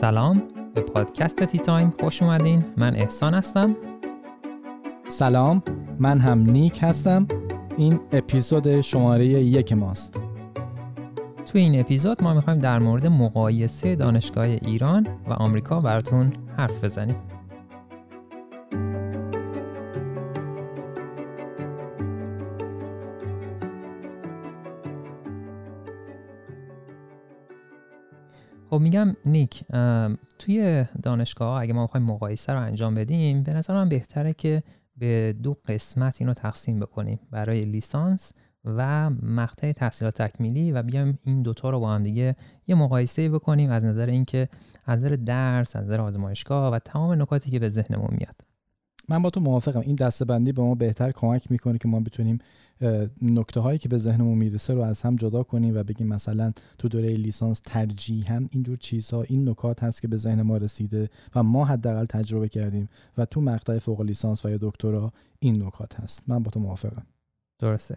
سلام به پادکست تی تایم خوش اومدین. من احسان هستم. سلام من هم نیک هستم. این اپیزود شماره یک ماست. تو این اپیزود ما می‌خوایم در مورد مقایسه دانشگاه ایران و آمریکا براتون حرف بزنیم. خب میگم نیک توی دانشگاه اگه ما بخوایم مقایسه رو انجام بدیم به نظر من بهتره که به دو قسمت اینو تقسیم بکنیم برای لیسانس و مقطع تحصیلات تکمیلی و بیایم این دوتا رو با هم دیگه یه مقایسه بکنیم از نظر اینکه از نظر درس از نظر آزمایشگاه و تمام نکاتی که به ذهنمون میاد. من با تو موافقم. این دستبندی به ما بهتر کمک می‌کنه که ما بتونیم نکته هایی که به ذهنمون می‌رسه رو از هم جدا کنیم و بگیم مثلا تو دوره لیسانس ترجیحاً اینجور چیزها این نکات هست که به ذهن ما رسیده و ما حداقل تجربه کردیم و تو مقطع فوق لیسانس و یا دکترا این نکات هست. من با تو موافقم. درسته.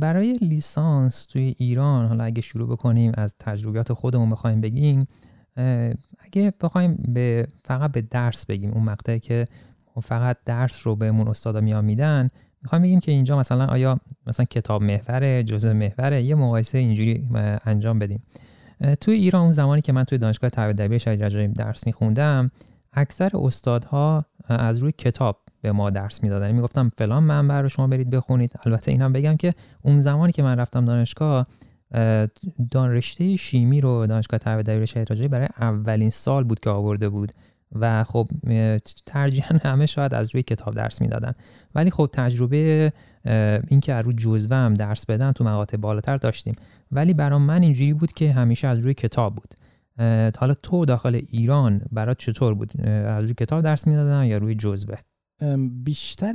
برای لیسانس توی ایران حالا اگه شروع بکنیم از تجربیات خودمون بخوایم بگیم اگه بخوایم به فقط به درس بگیم اون مقطعی که فقط درس رو بهمون استادا میان میدن می‌خوایم بگیم که اینجا مثلا آیا مثلا کتاب محوره جزء محوره یه مقایسه اینجوری انجام بدیم. توی ایران اون زمانی که من توی دانشگاه تربیت دبیر شهید رجایی درس میخوندم اکثر استادها از روی کتاب به ما درس می‌دادن. یعنی می‌گفتم فلان منبع رو شما برید بخونید. البته اینم بگم که اون زمانی که من رفتم دانشگاه رشته شیمی رو دانشگاه تربیت دبیر شهید رجایی برای اولین سال بود که آورده بود. و خب ترجیحاً همه شاید از روی کتاب درس می‌دادن. ولی خب تجربه اینکه از روی جزوه هم درس بدن تو مقاطع بالاتر داشتیم. ولی برای من اینجوری بود که همیشه از روی کتاب بود. حالا تو داخل ایران برات چطور بود؟ از روی کتاب درس می‌دادن یا روی جزوه؟ بیشتر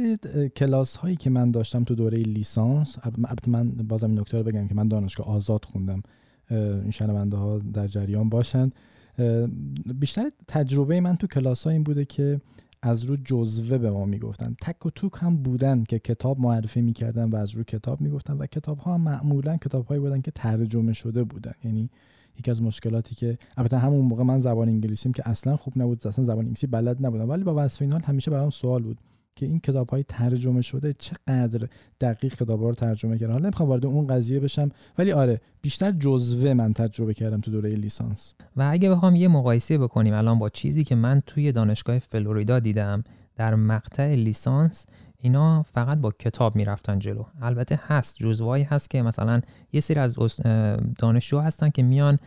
کلاس هایی که من داشتم تو دوره لیسانس البته من بازم نکته رو بگم که من دانشگاه آزاد خوندم. این شنونده ها در جریان باشند بیشتر تجربه من تو کلاس ها این بوده که از رو جزوه به ما می‌گفتن. تک و توک هم بودن که کتاب معرفی می‌کردن و از رو کتاب می‌گفتن و کتاب ها هم معمولا کتاب هایی بودن که ترجمه شده بودن. یعنی یکی از مشکلاتی که البته همون موقع من زبان انگلیسیم که اصلا خوب نبود اصلا زبان انگلیسی بلد نبودم ولی با وصف این حال همیشه برام سوال بود. که این کتاب های ترجمه شده چقدر دقیق کتاب رو ترجمه کردن. حالا نمی‌خوام وارد اون قضیه بشم ولی آره بیشتر جزوه من تجربه کردم تو دوره لیسانس. و اگه بخوام یه مقایسه بکنیم الان با چیزی که من توی دانشگاه فلوریدا دیدم در مقطع لیسانس اینا فقط با کتاب می‌رفتن جلو. البته هست جزوهایی هست که مثلا یه سری از دانشجو هستن که میان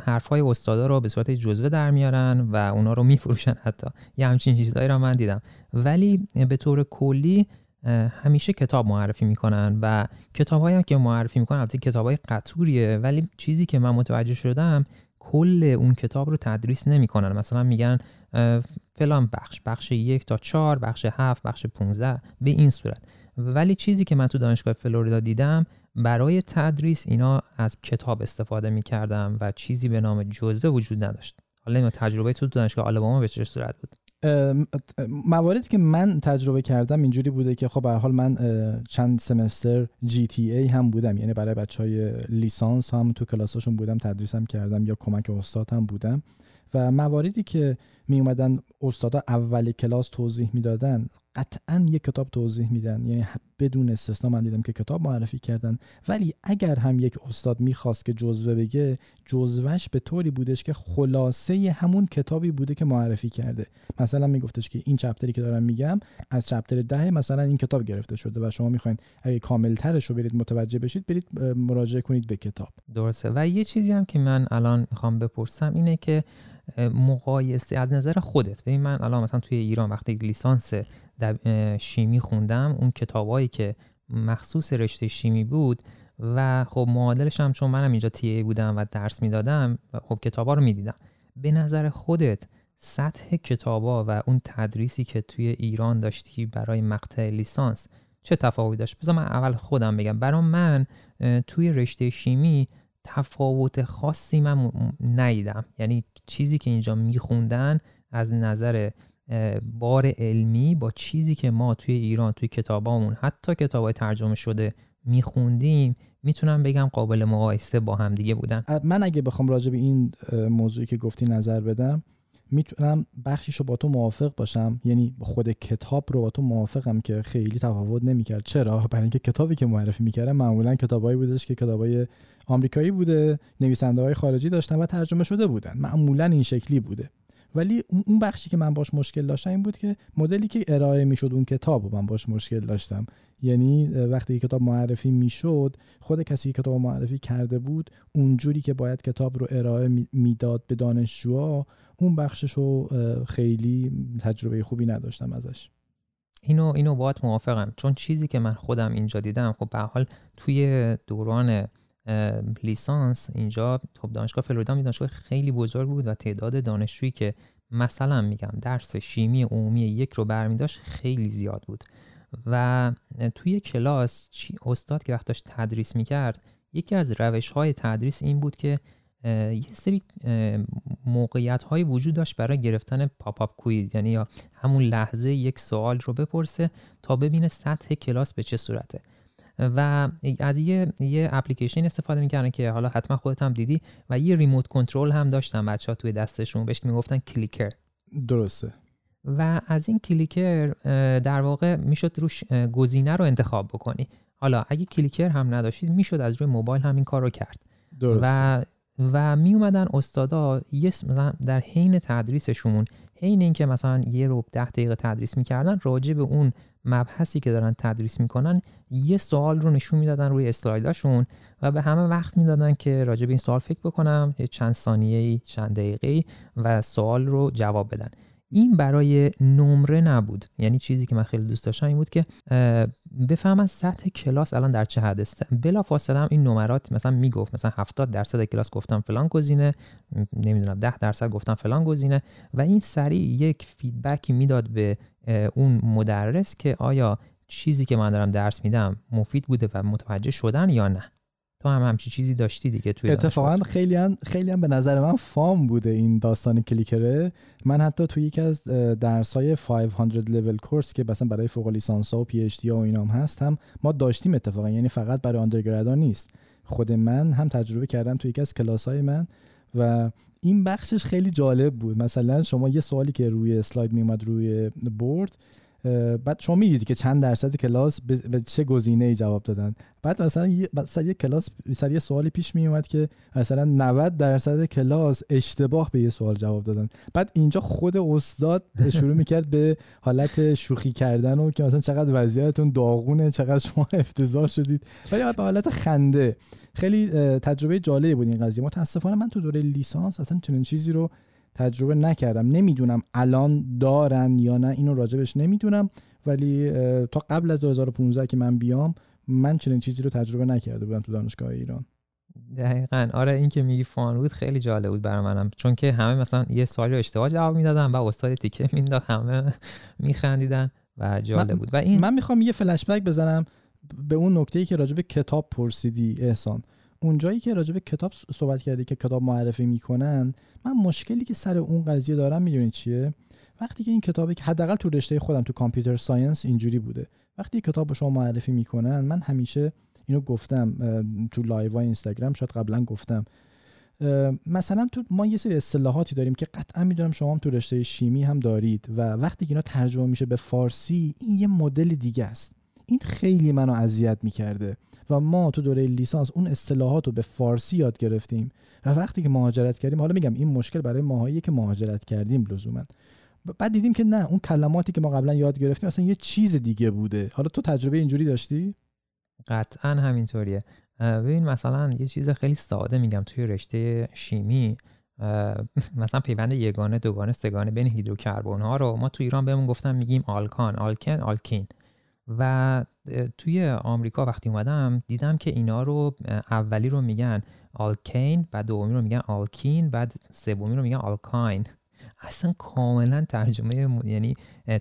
حرفای استادا رو به صورت جزوه در میارن و اونا رو میفروشن حتی. یه همچین چیزهایی رو من دیدم. ولی به طور کلی همیشه کتاب معرفی می‌کنن و کتاب هم که معرفی می‌کنن البته کتاب های قطوریه ولی چیزی که من متوجه شدم کل اون کتاب رو تدریس نمی‌کنن. مثلا میگن فلان بخش بخش یک تا چهار بخش هفت بخش 15 به این صورت. ولی چیزی که من تو دانشگاه فلوریدا دیدم برای تدریس اینا از کتاب استفاده می‌کردم و چیزی به نام جزوه وجود نداشت. حالا این تجربه تو دانشگاه آلاباما به چه صورت بود؟ مواردی که من تجربه کردم اینجوری بوده که خب به حال من چند سمستر ای هم بودم. یعنی برای بچه های لیسانس هم تو کلاساشون بودم تدریسم کردم یا کمک استاد هم بودم. و مواردی که می اومدن استادا اول کلاس توضیح می‌دادن. قطعا یک کتاب توضیح میدن. یعنی بدون استثنا من دیدم که کتاب معرفی کردن. ولی اگر هم یک استاد می‌خواست که جزوه بگه جزوهش به طوری بودش که خلاصه همون کتابی بوده که معرفی کرده. مثلا میگفتش که این چپتری که دارم میگم از چپتر ده مثلا این کتاب گرفته شده و شما می‌خواین اگه کامل ترش رو برید متوجه بشید برید مراجعه کنید به کتاب. درسته. و یه چیزی هم که من الان می‌خوام بپرسم اینه که مقایسه از نظر خودت. ببین من الان مثلا توی ایران وقتی لیسانس شیمی خوندم اون کتابایی که مخصوص رشته شیمی بود و خب معادلش هم چون منم اینجا تی ای بودم و درس می‌دادم خب کتابا رو می‌دیدم. به نظر خودت سطح کتابا و اون تدریسی که توی ایران داشتی برای مقطع لیسانس چه تفاوتی داشت؟ بذار من اول خودم بگم. برای من توی رشته شیمی تفاوت خاصی من ندیدم. یعنی چیزی که اینجا میخوندن از نظر بار علمی با چیزی که ما توی ایران توی کتابامون حتی کتابای ترجمه شده میخوندیم می‌تونم بگم قابل مقایسه با هم دیگه بودن. من اگه بخوام راجع به این موضوعی که گفتی نظر بدم می‌تونم بخشیش رو با تو موافق باشم؟ یعنی خود کتاب رو با تو موافقم که خیلی تفاوت نمی‌کرد. چرا؟ برای اینکه کتابی که معرفی می‌کردم معمولا کتابایی بودش که کتابای آمریکایی بوده نویسنده های خارجی داشتن و ترجمه شده بودن. معمولا این شکلی بوده. ولی اون بخشی که من باش مشکل داشتم این بود که مدلی که ارائه می‌شد اون کتاب و من باش مشکل داشتم. یعنی وقتی کتاب معرفی می‌شد خود کسی که کتاب معرفی کرده بود اونجوری که باید کتاب رو ارائه می‌داد به دانشجوها اون بخشش رو خیلی تجربه خوبی نداشتم ازش. اینو اینو باید موافقم. چون چیزی که من خودم اینجا دیدم خب به حال توی دوران لیسانس اینجا خب دانشگاه فلوریدا دانشگاه خیلی بزرگ بود و تعداد دانشجویی که مثلا میگم درس شیمی عمومی یک رو برمی داشت خیلی زیاد بود. و توی کلاس استاد که وقتاش تدریس می‌کرد یکی از روش های تدریس این بود که یه سری موقعیت های وجود داشت برای گرفتن pop-up quiz. یعنی یا همون لحظه یک سوال رو بپرسه تا ببینه سطح کلاس به چه صورته. و از یه یه اپلیکیشن استفاده می‌کردن که حالا حتما خودت هم دیدی و یه remote control هم داشتن بچه ها توی دستشون. بهش می‌گفتن clicker. درسته. و از این clicker در واقع می‌شد روش گزینه رو انتخاب بکنی. حالا اگه کلیکر هم نداشتید می‌شد از روی موبایل هم این کار رو کرد. درسته. و و می اومدن استادا یه مثلا در حین تدریسشون حین اینکه مثلا یه رو ده دقیقه تدریس می‌کردن راجع به اون مبحثی که دارن تدریس می‌کنن یه سوال رو نشون می‌دادن روی اسلایداشون و به همه وقت می‌دادن که راجع به این سوال فکر بکنم یه چند ثانیه چند دقیقه و سوال رو جواب بدن. این برای نمره نبود. یعنی چیزی که من خیلی دوست داشتم این بود که بفهمن سطح کلاس الان در چه حد است. بلا فاصله هم این نمرات مثلا می‌گفت مثلا 70 درصد کلاس گفتم فلان گزینه نمی‌دونم 10 درصد گفتم فلان گزینه و این سریع یک فیدبکی می‌داد به اون مدرس که آیا چیزی که من دارم درس میدم مفید بوده و متوجه شدن یا نه. تو هم همچی چیزی داشتی دیگه توی اتفاقا خیلی هم خیلی هم به نظر من فام بوده این داستان کلیکره. من حتی توی یکی از درس های 500 level course که مثلا برای فوق لیسانس و PhD و اینام هست هم ما داشتیم اتفاقا. یعنی فقط برای undergrad ا نیست. خود من هم تجربه کردم توی یکی از کلاس های من و این بخشش خیلی جالب بود. مثلا شما یه سوالی که روی اسلاید میومد روی board بعد شما می‌دیدی که چند درصد کلاس به چه گزینه ای جواب دادن. بعد مثلا یه سر یه کلاس سر یه سوالی پیش می اومد که مثلا 90 درصد کلاس اشتباه به یه سوال جواب دادن. بعد اینجا خود استاد شروع می‌کرد به حالت شوخی کردن و که مثلا چقدر وضعیتتون داغونه چقدر شما افتضاح شدید. ولی به حالت خنده. خیلی تجربه جالبی بود این قضیه. متاسفانه من تو دوره لیسانس اصلا چنین چیزی رو تجربه نکردم. نمی‌دونم الان دارن یا نه اینو راجبش نمی‌دونم. ولی تا قبل از 2015 که من بیام من چنین چیزی رو تجربه نکرده بودم تو دانشگاه ایران. دقیقا. آره این که میگی فان بود خیلی جالب بود برای منم. چون که همه مثلا یه سوالی رو اشتباه جواب می‌دادن و استاد تیکه مینداخت همه میخندیدن و جالب بود. و این من می‌خوام یه فلش بک بزنم به اون نکته که راجب کتاب پرسیدی احسان. اونجایی که راجع به کتاب صحبت کردی که کتاب معرفی می‌کنن من مشکلی که سر اون قضیه دارم می‌دونید چیه؟ وقتی که این کتابی که حداقل تو رشته خودم تو کامپیوتر ساینس اینجوری بوده. وقتی کتاب شما معرفی می‌کنن من همیشه اینو گفتم تو live اینستاگرام شاید قبلا گفتم. مثلا تو ما یه سری اصطلاحاتی داریم که قطعا می‌دونم شما هم تو رشته شیمی هم دارید و وقتی که اینا ترجمه میشه به فارسی این یه مدل دیگه است. این خیلی منو اذیت می‌کرده و ما تو دوره لیسانس اون اصطلاحات رو به فارسی یاد گرفتیم و وقتی که مهاجرت کردیم حالا میگم این مشکل برای ماهایی که مهاجرت کردیم لزوما. بعد دیدیم که نه اون کلماتی که ما قبلا یاد گرفتیم اصلا یه چیز دیگه بوده. حالا تو تجربه اینجوری داشتی؟ قطعا همینطوریه. ببین مثلا یه چیز خیلی ساده میگم توی رشته شیمی مثلا پیوند یگانه دوگانه سگانه بین هیدروکربن ها رو ما تو ایران بهمون گفتن میگیم آلکان. آلکن آلکین. و توی آمریکا وقتی اومدم دیدم که اینا رو اولی رو میگن آلکین بعد دومی رو میگن آلکین بعد سومی رو میگن آلکاین. اصلا کاملا ترجمه یعنی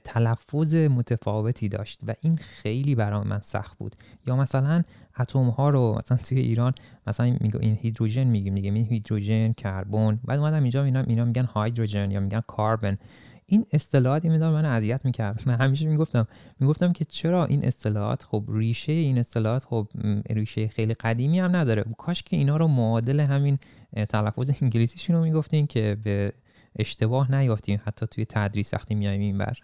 تلفظ متفاوتی داشت و این خیلی برای من سخت بود. یا مثلا اتم ها رو مثلا توی ایران مثلا میگه این هیدروژن میگیم میگیم این هیدروژن کربن. بعد اومدم اینجا اینا اینا میگن هایدروژن یا میگن کاربن. این اصطلاحات این من اذیت می‌کرد من همیشه می‌گفتم می‌گفتم که چرا این اصطلاحات خب ریشه این اصطلاحات خب ریشه خیلی قدیمی هم نداره. کاش که اینا رو معادل همین تلفظ انگلیسیشون رو می‌گفتیم که به اشتباه نیافتیم. حتی توی تدریس وقتی میایم این بر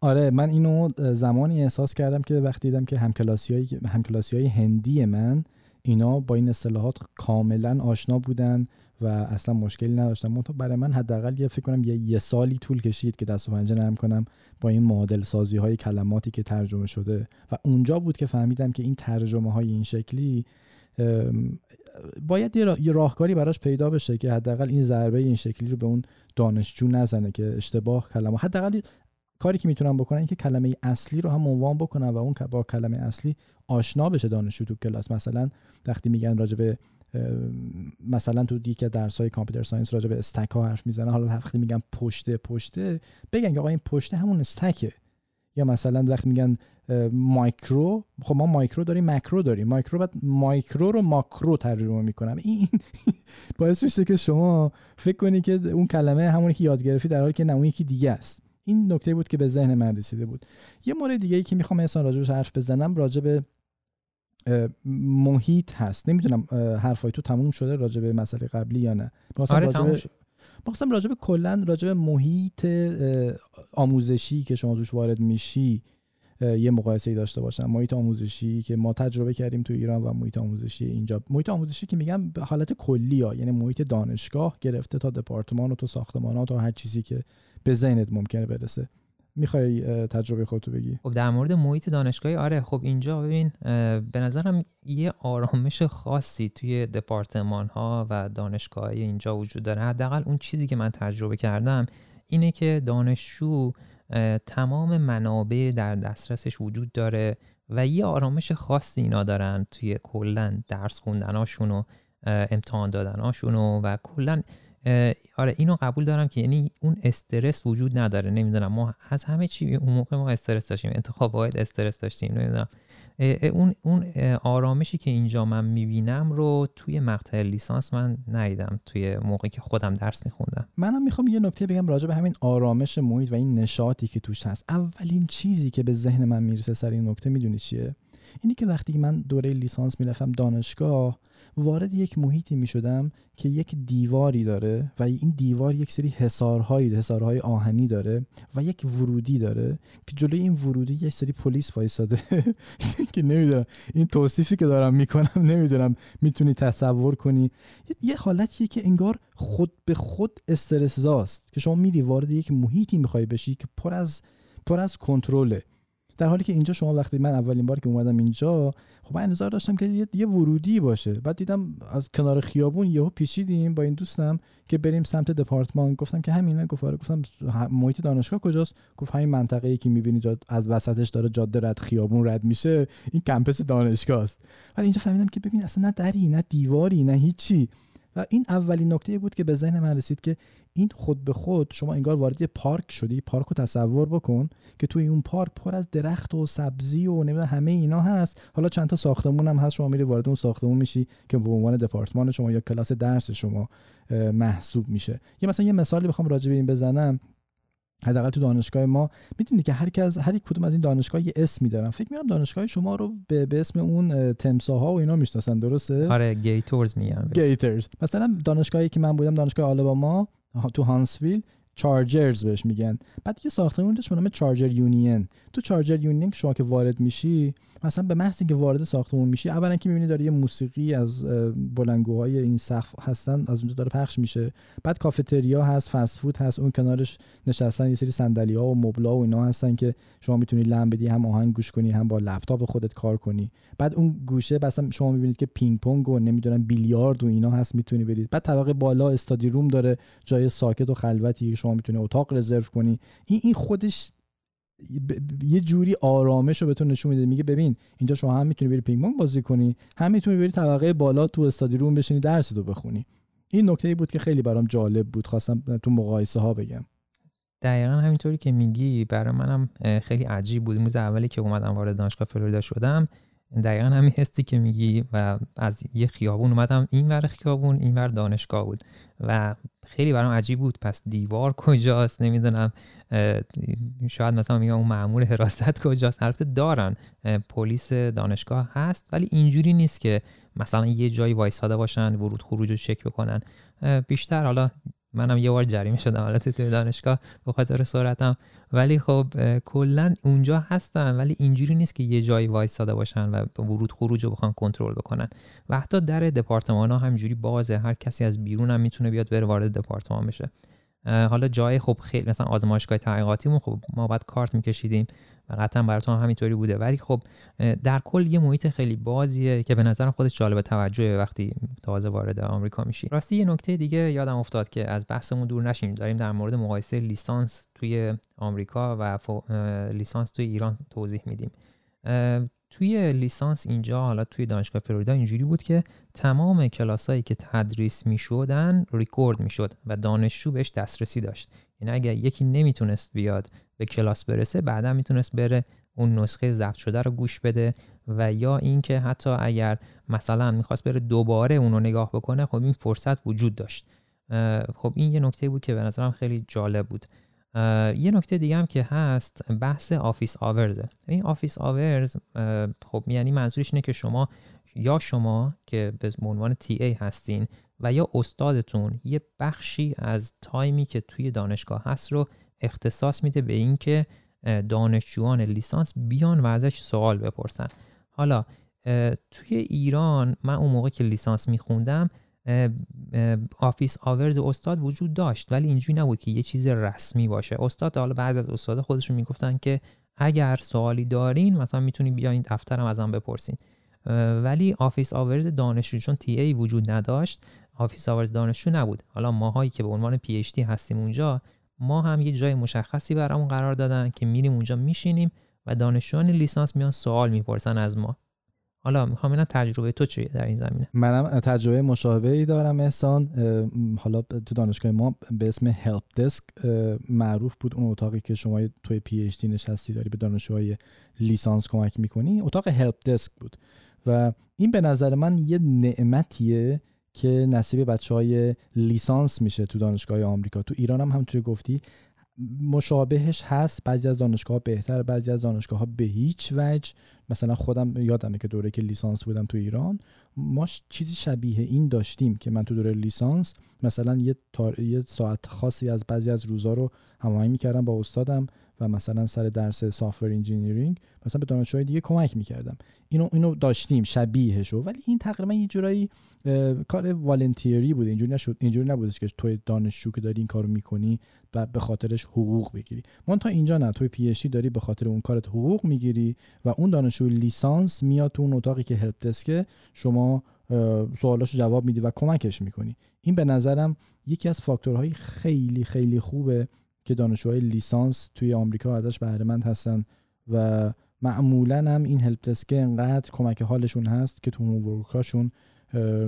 آره من اینو زمانی احساس کردم که وقتی دیدم که همکلاسی های هندی من اینا با این اصطلاحات کاملا آشنا بودن. و اصلا مشکلی نداشتم. منتها برای من حداقل یه فکر کنم یه, یه سالی طول کشید که دست و پنجه نرم کنم با این معادل سازی های کلماتی که ترجمه شده. و اونجا بود که فهمیدم که این ترجمه های این شکلی باید یه راهکاری براش پیدا بشه که حداقل این ضربه این شکلی رو به اون دانشجو نزنه که اشتباه کلمه. حداقل کاری که می‌تونم بکنم این که کلمه اصلی رو هم عنوان بکنم و اون با کلمه اصلی آشنا بشه دانشجو تو کلاس. مثلا وقتی میگن راجع به مثلا تو دیگه درس های computer science راجع به stack ها حرف می‌زنه حالا وقتی میگن پشته پشته بگن که آقا این پشته همون stack ه. یا مثلا وقتی میگن مایکرو خب ما مایکرو داریم مکرو داریم. مایکرو بعد مایکرو رو ماکرو ترجمه می‌کنم. این باعث میشه که شما فکر کنی که اون کلمه همونی که یاد گرفتی در حالی که نه اون یکی دیگه است. این نکته بود که به ذهن من رسیده بود. یه مورد دیگه ای که می‌خوام اصلا راجبش حرف بزنم راجب محیط هست. نمی‌دونم حرفای تو تموم شده راجع به مسئله قبلی یا نه. آره شد. مخصوصا راجع به کلا راجع به محیط آموزشی که شما توش وارد میشی یه مقایسه ای داشته باشم. محیط آموزشی که ما تجربه کردیم تو ایران و محیط آموزشی اینجا. محیط آموزشی که میگم به حالت کلی ها یعنی محیط دانشگاه گرفته تا دپارتمان و تا ساختمان تا هر چیزی که به ذهنت ممکنه برسه. می‌خوای تجربه خودتو بگی؟ خب در مورد محیط دانشگاهی آره. خب اینجا ببین به نظرم یه آرامش خاصی توی دپارتمان ها و دانشگاه اینجا وجود داره. حداقل اون چیزی که من تجربه کردم اینه که دانشجو تمام منابع در دسترسش وجود داره و یه آرامش خاصی اینا دارن توی کلا درس خوندناشون و امتحان دادناشون و کلا آره اینو قبول دارم که یعنی اون استرس وجود نداره نمی‌دونم. ما از همه چی اون موقع ما استرس داشتیم انتخاب باید استرس داشتیم نمی‌دونم. اون اون آرامشی که اینجا من می‌بینم رو توی مقطع لیسانس من ندیدم توی موقعی که خودم درس میخوندم. منم می‌خوام یه نکته بگم راجع به همین آرامش محیط و این نشاطی که توش هست. اولین چیزی که به ذهن من می‌رسه سر این نکته می‌دونی چیه؟ اینی که وقتی من دوره لیسانس می‌رفتم دانشگاه وارد یک محیطی می شدم که یک دیواری داره و این دیوار یک سری حسارهایی حسارهای آهنی داره و یک ورودی داره که جلوی این ورودی یک سری پلیس وایساده. که نمی‌دونم این توصیفی که دارم می‌کنم نمی‌دونم می‌تونی تصور کنی. یه حالتیه که انگار خود به خود استرسزاست که شما میری وارد یک محیطی می‌خوای بشی که پر از پر از کنترله. در حالی که اینجا شما وقتی من اولین بار که اومدم اینجا خب من انتظار داشتم که یه, ورودی باشه. بعد دیدم از کنار خیابون یهو پیچیدیم با این دوستم که بریم سمت دپارتمان. گفتم که همینه گفت آره. گفتم محیط دانشگاه کجاست؟ گفت همین منطقه ای که می‌بینی از وسطش داره جاده رد خیابون رد میشه. این کمپس دانشگاه است بعد اینجا فهمیدم که ببین اصلا نه دری نه دیواری نه هیچی. و این اولین نکته بود که به ذهن من رسید که این خود به خود شما انگار وارد پارک شدی پارک رو تصور بکن که توی اون پارک پر از درخت و سبزی و نمی‌دونم همه اینا هست. حالا چند تا ساختمون هم هست شما میری وارد اون ساختمون میشی که به عنوان دپارتمان شما یا کلاس درس شما محسوب میشه. یه مثلا یه مثالی بخوام راجع به این بزنم. حداقل تو دانشگاه ما. می‌دونید که هر از هر کدوم از این دانشگاه یه اسمی دارن. فکر می‌کنم دانشگاه شما رو به, به اسم اون تمساها و اینا می‌شناسن درسته؟ آره گیتورز میگن. گیترز مثلا دانشگاهی که من بودم دانشگاه آلاباما تو هانسویل چارجرز بهش میگن. بعد یه ساختمون داشت به نام چارجر یونین. تو چارجر یونین که شما که وارد میشی مثلا به محض اینکه وارد ساختمون میشی اولا که می‌بینی داره یه موسیقی از بلنگوهای این سقف هستن از اونجا داره پخش میشه. بعد کافتریا هست فست فود هست اون کنارش نشستن یه سری صندلی ها و مبلا و اینا هستن که شما می‌تونی لم بدی هم آهنگ گوش کنی هم با لپتاپ خودت کار کنی. بعد اون گوشه مثلا شما می‌بینید که پینگ پونگ و نمی‌دونم بیلیارد و اینا هست می‌تونی برید. بعد طبقه بالا استادی روم داره جای ساکت و خلوتی که می‌تونی اتاق رزرو کنی. این این خودش یه جوری آرامش رو بهتون نشون میده. میگه ببین اینجا شما هم می‌تونی بری پینگ پونگ بازی کنی هم می‌تونی بری طبقه بالا تو استادی روم بشینی درس رو بخونی. این نکته بود که خیلی برام جالب بود. خواستم تو مقایسه ها بگم. دقیقا همینطوری که میگی برای منم خیلی عجیب بود. موز اولی که اومدم وارد دانشگاه فلوریدا شدم. دقیقا همین حسی که میگی و از یه خیابون اومدم این ور خیابون این ور دانشگاه بود و خیلی برام عجیب بود. پس دیوار کجاست؟ نمی‌دونم. شاید مثلا میگم اون معمول حراست کجاست؟ البته دارن. پلیس دانشگاه هست ولی اینجوری نیست که مثلا یه جایی وایساده باشن ورود خروج رو چک بکنن. بیشتر حالا منم یه بار جریمه شدم البته توی دانشگاه به خاطر سرعتم. ولی خب کلا اونجا هستن ولی اینجوری نیست که یه جایی وایساده باشن و ورود خروج رو بخوان کنترل بکنن. و حتی در دپارتمان ها همجوری بازه هر کسی از بیرون هم می‌تونه بیاد بره وارد دپارتمان بشه. حالا جای خب خیلی مثلا آزمایشگاه تحقیقاتیمون خب ما باید کارت میکشیدیم و قطعا براتون همینطوری بوده. ولی خب در کل یه محیط خیلی بازیه که به نظرم خودش جالب توجه وقتی تازه وارد آمریکا میشی. راستی یه نکته دیگه یادم افتاد که از بحثمون دور نشیم. داریم در مورد مقایسه لیسانس توی آمریکا و لیسانس توی ایران توضیح میدیم. توی لیسانس اینجا حالا توی دانشگاه فلوریدا اینجوری بود که تمام کلاسایی که تدریس می‌شدن ریکورد می‌شد و دانشجو بهش دسترسی داشت. یعنی اگر یکی نمی‌تونست بیاد به کلاس برسه بعدا می‌تونست بره اون نسخه ضبط شده رو گوش بده و یا اینکه حتی اگر مثلا می‌خواست بره دوباره اون رو نگاه بکنه خب این فرصت وجود داشت. خب این یه نکته بود که به نظرم خیلی جالب بود. یه نکته دیگه هم که هست بحث office hours ه این office hours خب یعنی منظورش اینه که شما یا شما که به عنوان TA هستین و یا استادتون یه بخشی از تایمی که توی دانشگاه هست رو اختصاص میده به اینکه دانشجویان لیسانس بیان و ازش سوال بپرسن. حالا توی ایران من اون موقع که لیسانس میخوندم office hours استاد وجود داشت ولی اینجوری نبود که یه چیز رسمی باشه. استاد حالا بعضی از استاد خودشون می‌گفتن که اگر سوالی دارین مثلا می‌تونید بیاین دفترم ازم بپرسین. ولی office hours دانشجو چون TA وجود نداشت office hours دانشجو نبود. حالا ماهایی که به عنوان PhD هستیم اونجا ما هم یه جای مشخصی برامون قرار دادن که میریم اونجا میشینیم و دانشجویان لیسانس میان سوال می‌پرسن از ما. حالا می‌خوام اینا تجربه تو چیه در این زمینه؟ منم تجربه مشابه ای دارم احسان. حالا تو دانشگاه ما به اسم help desk معروف بود اون اتاقی که شما توی پی اچ دی نشستی داری به دانشجوهای لیسانس کمک می‌کنی. اتاق هلپ دسک بود. و این به نظر من یه نعمتیه که نصیب بچه های لیسانس میشه تو دانشگاه آمریکا. تو ایران هم همونطوری گفتی مشابهش هست. بعضی از دانشگاه بهتر بعضی از دانشگاه ها به هیچ وجه. مثلا خودم یادمه که دوره که لیسانس بودم تو ایران ما چیزی شبیه این داشتیم که من تو دوره لیسانس مثلا یه, یه ساعت خاصی از بعضی از روزا رو هماهنگ می‌کردم با استادم. و مثلا سر درس software engineering مثلا به دانشجوهای دیگه کمک می‌کردم. اینو اینو داشتیم شبیهشو. ولی این تقریبا یه جورایی کار volunteer ی بود. اینجوری نشد اینجوری نبودش که توی دانشجو که داری این کارو می‌کنی و به خاطرش حقوق بگیری. من تا اینجا نه TA ای داری به خاطر اون کارت حقوق می‌گیری و اون دانشجو لیسانس میاد تو اون اتاقی که help desk ه شما سوالاشو جواب میدی و کمکش می‌کنی. این به نظرم یکی از فاکتورهای خیلی خیلی خوبه که دانشجوهای لیسانس توی آمریکا ازش بهره هستن و معمولا هم این هلپ دسک انقدر کمک حالشون هست که تو هومورکاشون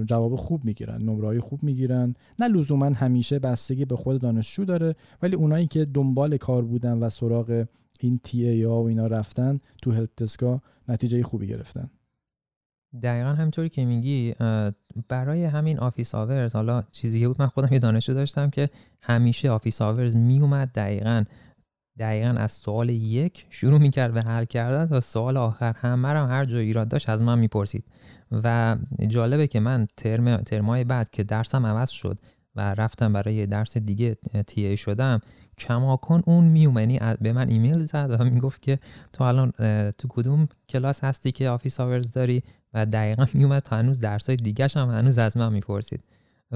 جواب خوب می‌گیرن نمره خوب می‌گیرن. نه لزوما همیشه بستگی به خود دانشجو داره ولی اونایی که دنبال کار بودن و سراغ این تی ای ها و اینا رفتن تو هلپ دسکا نتیجه خوبی گرفتن. دقیقا همینطوری که میگی برای همین office hours حالا چیزی بود من خودم یه دانشجو داشتم که همیشه office hours میومد دقیقا دقیقا از سوال یک شروع می‌کرد به حل کردن تا سوال آخر. همه هم هر جایی ایراد داشت از من می‌پرسید. و جالبه که من ترم ترمای بعد که درسم عوض شد و رفتم برای درس دیگه TA شدم کماکن اون میومد یعنی به من ایمیل زد و می‌گفت که تو الان تو کدوم کلاس هستی که office hours داری؟ و دقیقا میومد تا هنوز درس های دیگه هم هنوز از من می‌پرسید.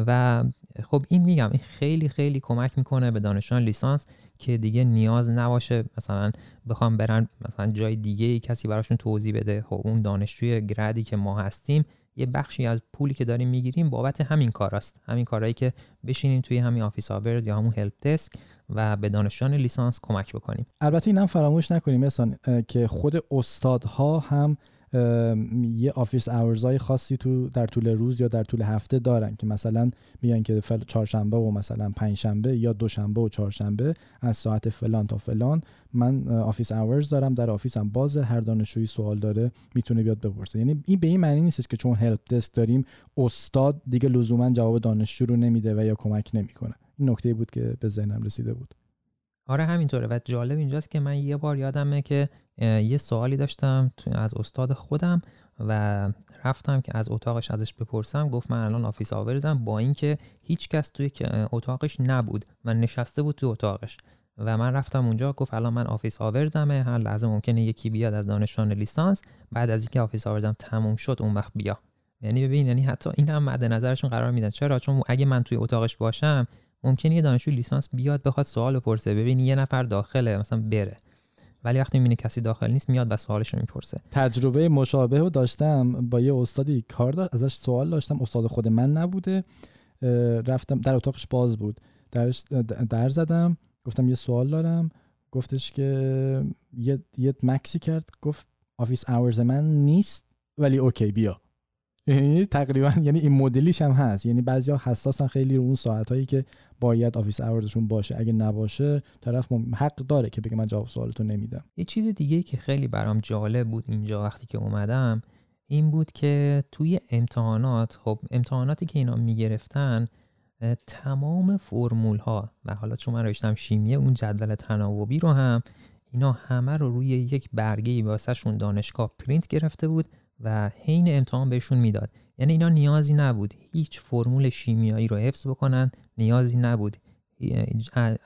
و خب این میگم این خیلی خیلی کمک می‌کنه به دانشجویان لیسانس که دیگه نیاز نباشه مثلا بخوام برن مثلا جای دیگه کسی براشون توضیح بده. خب اون دانشجوی grad ی که ما هستیم یه بخشی از پولی که داریم می‌گیریم بابت همین کاراست. همین کارهایی که بشینیم توی همین office hours یا همون help desk و به دانشجویان لیسانس کمک بکنیم. البته اینم فراموش نکنیم مثلا که خود استادها هم یه office hour های خاصی تو در طول روز یا در طول هفته دارن که مثلا میگن که چهارشنبه و مثلا پنجشنبه یا دوشنبه و چهارشنبه از ساعت فلان تا فلان. من office hours دارم در office م بازه هر دانشجویی سوال داره می‌تونه بیاد بپرسه. یعنی این به این معنی نیست که چون help desk داریم استاد دیگه لزوما جواب دانشجو رو نمیده و یا کمک نمی‌کنه. این نکته بود که به ذهنم رسیده بود. آره همینطوره. و جالب اینجاست که من یه بار یادمه که یه سوالی داشتم از استاد خودم و رفتم که از اتاقش ازش بپرسم. گفت من الان office hours م با اینکه هیچ کس توی اتاقش نبود. و نشسته بود توی اتاقش. و من رفتم اونجا گفت الان من office hours مه هر لحظه ممکنه یکی بیاد از دانشجویان لیسانس. بعد از اینکه office hours م تموم شد اون وقت بیا. یعنی ببین یعنی حتی این هم مد نظرشون قرار میدن. چرا؟ چون اگه من توی اتاقش باشم ممکنه یه دانشجو لیسانس بیاد بخواد سوال بپرسه ببین یه نفر داخله مثلا بره. ولی وقتی می‌بینه کسی داخل نیست میاد و سوالش رو می‌پرسه. تجربه مشابه رو داشتم. با یه استادی کار داشت ازش سوال داشتم. استاد خود من نبوده. رفتم در اتاقش باز بود. درش در زدم. گفتم یه سوال دارم. گفتش که یه, یه مکثی کرد. گفت office hours من نیست ولی okay بیا. یعنی تقریبا یعنی این مدلیش هم هست. یعنی بعضیا حساسن خیلی رو اون ساعت هایی که باید office hours شون باشه. اگه نباشه طرف حق داره که بگه من جواب سوالتو نمیدم. یه چیز دیگه که خیلی برام جالب بود اینجا وقتی که اومدم این بود که توی امتحانات خب امتحاناتی که اینا می‌گرفتن تمام فرمول ها و حالا چون من رشته‌م شیمیه اون جدول تناوبی رو هم اینا همه رو روی یک برگه واسهشون دانشگاه پرینت گرفته بود و حین امتحان بهشون می‌داد. یعنی اینا نیازی نبود هیچ فرمول شیمیایی رو حفظ بکنن. نیازی نبود.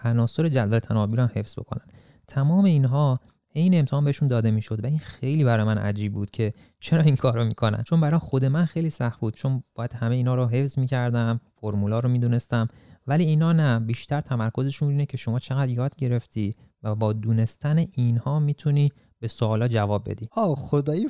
عناصر جدول تناوبی رو هم حفظ بکنن. تمام اینها این امتحان بهشون داده می‌شد و این خیلی برای من عجیب بود که چرا این کار رو می‌کنن. چون برای خود من خیلی سخت بود. چون باید همه اینا رو حفظ می‌کردم فرمولا رو می‌دونستم. ولی اینا نه بیشتر تمرکزشون اینه که شما چقدر یاد گرفتی و با دونستن اینها می‌تونی به سوالا جواب بدی. آه خدایی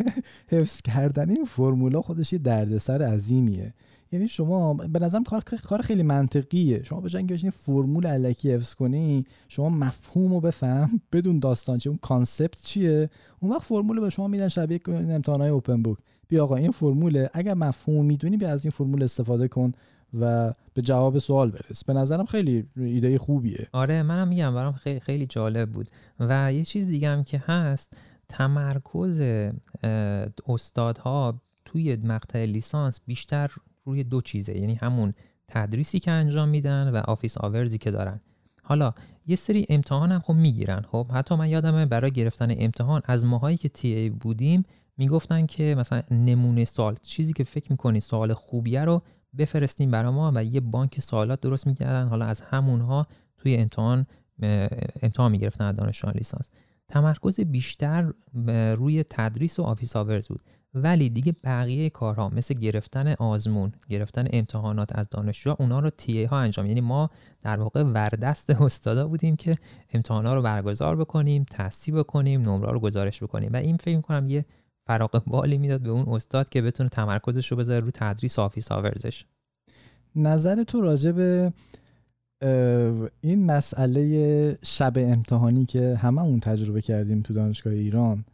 حفظ کردن این فرمولا خودش یه دردسر عظیمیه. یعنی شما به نظرم کار کار خیلی منطقیه. شما به جای اینکه فرمول علکی حفظ کنی شما مفهوم رو بفهم بدون داستان چه اون کانسپت چیه؟ اون وقت فرمول به شما میدن شبیه امتحانات اوپن بوک. بیا آقا این فرموله. اگر مفهوم می‌دونی بیا از این فرمول استفاده کن و به جواب سوال برس. به نظرم خیلی ایده خوبیه. آره منم میگم برام خیلی خیلی جالب بود. و یه چیز دیگه هم که هست تمرکز استادها توی مقطع لیسانس بیشتر روی دو چیزه یعنی همون تدریسی که انجام میدن و office hours ی که دارن. حالا یه سری امتحان هم خب می‌گیرن. خب حتی من یادمه برای گرفتن امتحان از ماهایی که TA بودیم می‌گفتن که مثلا نمونه سوال چیزی که فکر می‌کنی سوال خوبیه رو بفرستیم برای ما و یه بانک سوالات درست می‌کردن. حالا از همونها توی امتحان امتحان می‌گرفتن از دانشجویان لیسانس. تمرکز بیشتر روی تدریس و office hours بود. ولی دیگه بقیه کارها مثل گرفتن آزمون گرفتن امتحانات از دانشجو اونا رو TA ها انجام. یعنی ما در واقع وردست استادا بودیم که امتحانا رو برگزار بکنیم تصحیح بکنیم نمره رو گزارش بکنیم. و این فکر کنم یه فراغ بالی می‌داد به اون استاد که بتونه تمرکزش رو بذاره رو تدریس office hours ش. نظر تو راجع به این مسئله شب امتحانی که همه اون تجربه کردیم تو دانشگاه ایران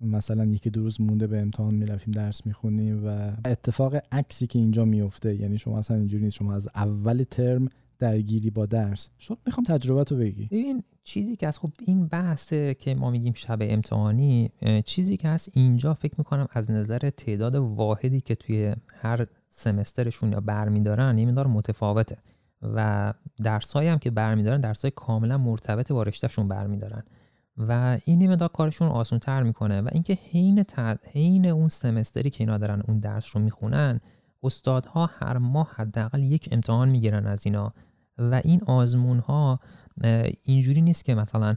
مثلا یکی دو روز مونده به امتحان می‌رفتیم درس می‌خونیم و اتفاق عکسی که اینجا میفته یعنی شما اصلا اینجوری نیست. شما از اول ترم درگیری با درس. می‌خوام تجربه تو بگی. این چیزی که از خب این بحثه که ما میگیم شب امتحانی چیزی که هست اینجا فکر می‌کنم از نظر تعداد واحدی که توی هر سمسترشون یا برمیدارن یه مقدار متفاوته. و درسایی هم که برمیدارن درسای کاملا مرتبط با رشتهشون برمیدارن. و این مقدار کارشون آسان تر می‌کنه و اینکه حین. حین اون سمستری که اینا دارن اون درس رو می‌خونن استادها هر ماه حداقل یک امتحان می‌گیرن از اینا و این آزمون ها اینجوری نیست که مثلا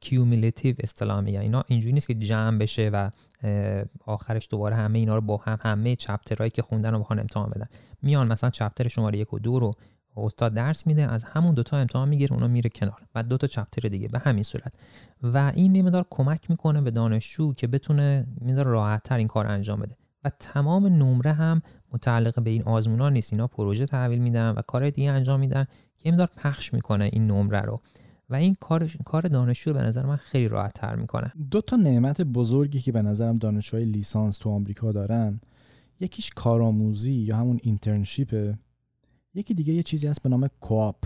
cumulative اصطلاح میگن اینا اینجوری نیست که جمع بشه و آخرش دوباره همه اینا رو با هم همه chapter هایی که خوندن رو بخوان امتحان بدن میان مثلا chapter شماره یک و دو رو استاد درس میده از همون دوتا امتحان می‌گیره اونا میره کنار. بعد دوتا chapter دیگه به همین صورت. و این نمیدار کمک می‌کنه به دانشجو که بتونه میدار راحت تر این کار انجام بده. و تمام نمره هم متعلق به این آزمونا نیست. اینا پروژه تحویل میدن و کار دیگه انجام میدن که مقدار پخش می‌کنه این نمره رو. و این کار کار دانشجو به نظر من خیلی راحت تر می‌کنه. دو تا نعمت بزرگی که به نظرم دانشجوهای لیسانس تو آمریکا دارن یکیش کارآموزی یا همون اینترنشیپه یکی دیگه یه چیزی هست به نام کوآپ.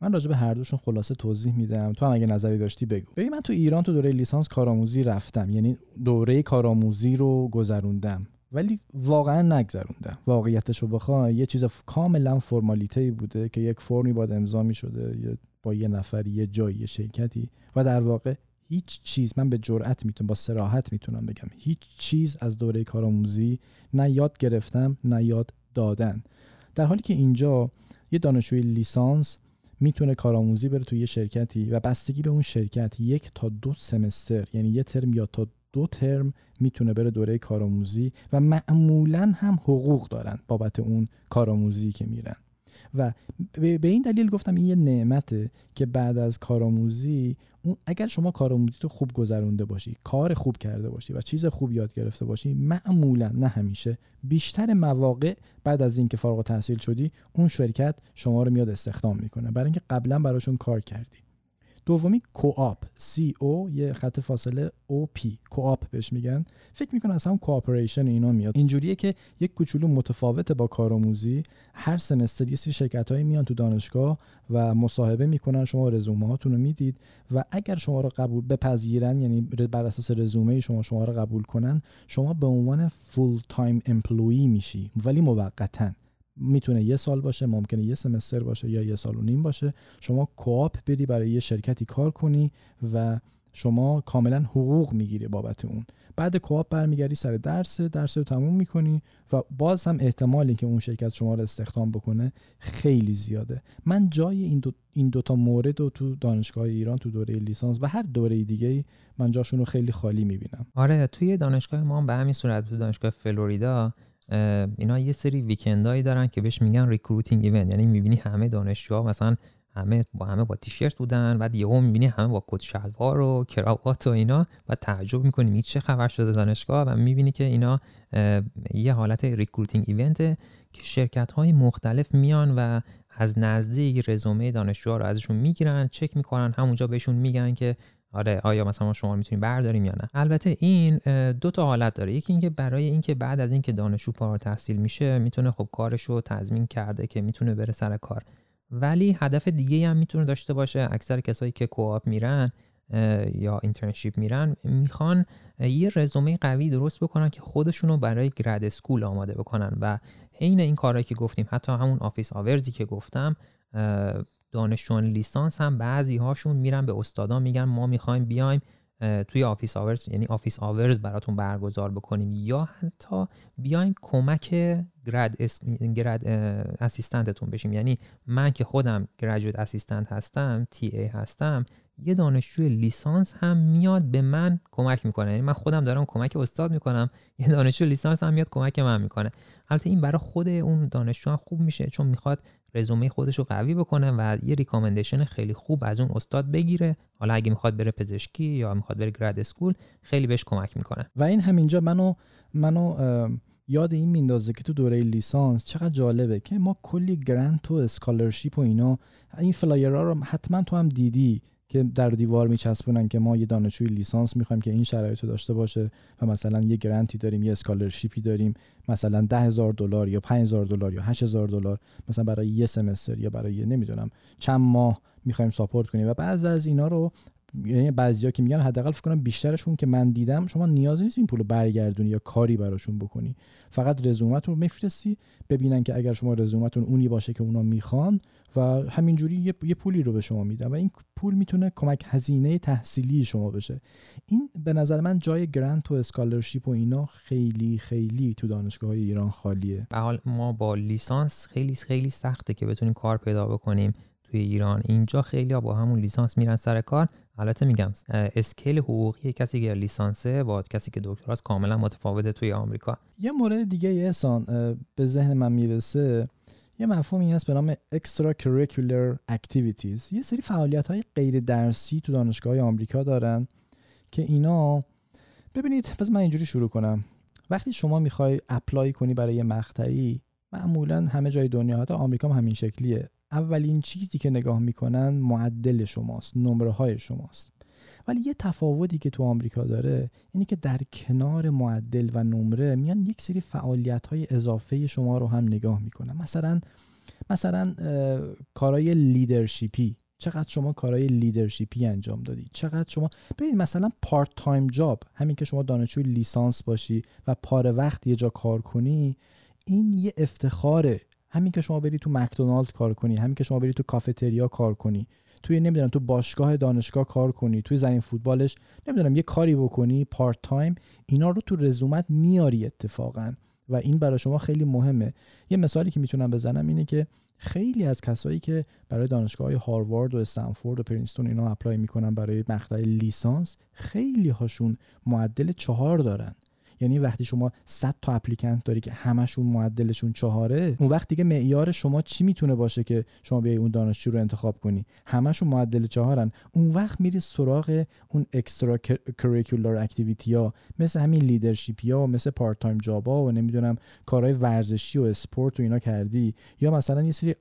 من راجع به هر دوشون خلاصه توضیح میدم. تو هم اگه نظری داشتی بگو. ببین من تو ایران تو دوره لیسانس کارآموزی رفتم. یعنی دوره کارآموزی رو گذروندم. ولی واقعا نگذروندم. واقعیتش رو بخوای یه چیز کاملا فرمالیته بوده که یک فرمی باید امضا می شده با یه نفری یه جایی یه شرکتی. و در واقع هیچ چیز من به جرئت می‌تونم با سراحت می‌تونم بگم. هیچ چیز از دوره کارآموزی نه یاد گرفتم نه یاد دادن. در حالی که اینجا یه دانشجوی لیسانس می‌تونه کارآموزی بره توی یه شرکتی و بستگی به اون شرکت یک تا دو سمستر یعنی یه ترم یا تا دو ترم می‌تونه بره دوره کارآموزی و معمولا هم حقوق دارن بابت اون کارآموزی که میرن. و به این دلیل گفتم این یه نعمته که بعد از کارآموزی اون اگر شما کارآموزی تو خوب گذرونده باشی کار خوب کرده باشی و چیز خوب یاد گرفته باشی معمولا نه همیشه بیشتر مواقع بعد از اینکه فارغ التحصیل شدی اون شرکت شما رو میاد استخدام می‌کنه. برای اینکه قبلا براشون کار کردی. دومی کوآپ. سی او یه خط فاصله او پی کوآپ بهش میگن. فکر می‌کنم از هم کوآپریشن اینا میاد. اینجوریه که یک کوچولو متفاوته با کارآموزی هر semester یه سری شرکت هایی میان تو دانشگاه و مصاحبه می‌کنن. شما رزومه هاتون رو می‌دید و اگر شما رو قبول بپذیرن یعنی بر اساس رزومه شما شما رو قبول کنن شما به عنوان full-time employee میشی. ولی موقتا. می‌تونه یه سال باشه ممکنه یه semester باشه یا یه سال و نیم باشه. شما co-op بری برای یه شرکتی کار کنی و شما کاملا حقوق می‌گیری بابت اون. بعد co-op برمیگردی سر درس درس رو تموم می‌کنی و باز هم احتمالی که اون شرکت شما رو استخدام بکنه خیلی زیاده. من جای این دو این دوتا مورد رو تو دانشگاه ایران تو دوره لیسانس و هر دوره دیگه من جاشون رو خیلی خالی می‌بینم. آره توی دانشگاه ما به همین صورت تو دانشگاه فلوریدا اینا یه سری weekend ایی دارن که بهش میگن recruiting event یعنی می‌بینی همه دانشجوها مثلا همه با همه با تیشرت بودن بعد یهو می‌بینی همه با کت شلوار و کراوات و اینا و تعجب می‌کنی این چه خبر شده دانشگاه؟ و می‌بینی که اینا یه حالت recruiting event که شرکت های مختلف میان و از نزدیک رزومه دانشجوها رو ازشون می‌گیرن چک می‌کنن همونجا بهشون میگن که آره آیا مثلا شما می‌تونیم برداریم یا نه؟ البته این دو تا حالت داره. یکی اینکه برای اینکه بعد از اینکه دانشجو فارغ تحصیل میشه می‌تونه خب کارش رو تضمین کرده که می‌تونه بره سر کار. ولی هدف دیگه هم می‌تونه داشته باشه. اکثر کسایی که co-op میرن یا internship میرن می‌خوان یه رزومه قوی درست بکنن که خودشون رو برای grad school آماده بکنن. و عین این کارهایی که گفتیم حتی همون office hours ی که گفتم دانشجویان لیسانس هم بعضی هاشون میرن به استادا میگن ما می‌خوایم بیایم توی office hours یعنی office hours براتون برگزار بکنیم. یا حتی بیایم کمک grad, as... grad assistant تون بشیم. یعنی من که خودم graduate assistant هستم TA هستم یه دانشجوی لیسانس هم میاد به من کمک می‌کنه. یعنی من خودم دارم کمک استاد می‌کنم یه دانشجو لیسانس هم میاد کمک من می‌کنه. البته این برای خود اون دانشجو هم خوب میشه چون می‌خواد رزومه خودش رو قوی بکنه و یه recommendation خیلی خوب از اون استاد بگیره. حالا اگه می‌خواد بره پزشکی یا می‌خواد بره grad school خیلی بهش کمک می‌کنه. و این همینجا منو منو یاد این میندازه که تو دوره لیسانس چقدر جالبه که ما کلی grant و scholarship و اینا این flyer ها رو حتما تو هم دیدی. که در دیوار میچسبونن که ما یه دانشجوی لیسانس می‌خوایم که این شرایط رو داشته باشه و مثلا یه grant ی داریم یه scholarship ی داریم مثلا ده هزار دلار یا پنج هزار دلار یا هشت هزار دلار مثلا برای یه semester یا برای نمی‌دونم چند ماه می‌خوایم support کنیم و بعض از اینا رو یعنی بعضیا که میگن حداقل فکر کنم بیشترشون که من دیدم شما نیازی نیست این پول برگردونی یا کاری براشون بکنی. فقط رزومتون رو میفرستی ببینن که اگر شما رزومتون اونی باشه که اونا می‌خوان و همینجوری یه،, یه پولی رو به شما میدن و این پول می‌تونه کمک هزینه تحصیلی شما بشه. این به نظر من جای grant و scholarship و اینا خیلی خیلی تو دانشگاه های ایران خالیه. به حال ما با لیسانس خیلی خیلی سخته که بتونیم کار پیدا بکنیم توی ایران. اینجا خیلی با همون لیسانس میرن سر کار. البته میگم scale حقوقی کسی که لیسانسه با کسی که دکتراست کاملا متفاوته توی آمریکا. یه مورد دیگه احسان به ذهن من می‌رسه یه مفهومی هست به نام extra curricular activities. یه سری فعالیت های غیر درسی تو دانشگاه های آمریکا دارن که اینا ببینید پس من اینجوری شروع کنم. وقتی شما می‌خوای اپلای کنی برای مقطعی معمولا همه جای دنیا حتی آمریکا هم همین شکلیه. اولین چیزی که نگاه می‌کنن معدل شماست نمره های شماست. ولی یه تفاوتی که تو آمریکا داره اینه که در کنار معدل و نمره میان یک سری فعالیت های اضافه شما رو هم نگاه می‌کنن. مثلا مثلا کارهای leadership ی. چقدر شما کارهای leadership ی انجام دادی؟ چقدر شما ببینید مثلا part time job. همین که شما دانشجوی لیسانس باشی و پاره وقت یه جا کار کنی این یه افتخاره. همین که شما بری تو مکدونالد کار کنی همین که شما بری تو کافتریا کار کنی توی نمی‌دونم تو باشگاه دانشگاه کار کنی توی زمین فوتبالش نمی‌دونم یه کاری بکنی part time اینا رو تو رزومت میاری اتفاقا. و این برای شما خیلی مهمه. یه مثالی که می‌تونم بزنم اینه که خیلی از کسایی که برای دانشگاه های هاروارد و استنفورد و پرینستون اینا اپلای می‌کنن برای مقطع لیسانس خیلی هاشون معدل چهار دارن. یعنی وقتی شما 100 تا اپلیکنت داری که همشون معدلشون چهاره اون وقت دیگه معیار شما چی می‌تونه باشه که شما بیای اون دانشجو رو انتخاب کنی؟ همشون معدل چهارن. اون وقت میری سراغ اون اکسترا curricular activity ها مثل همین leadership ها و مثل part time job ا و نمی‌دونم کارهای ورزشی و اسپورت و اینا کردی. یا مثلا یه سری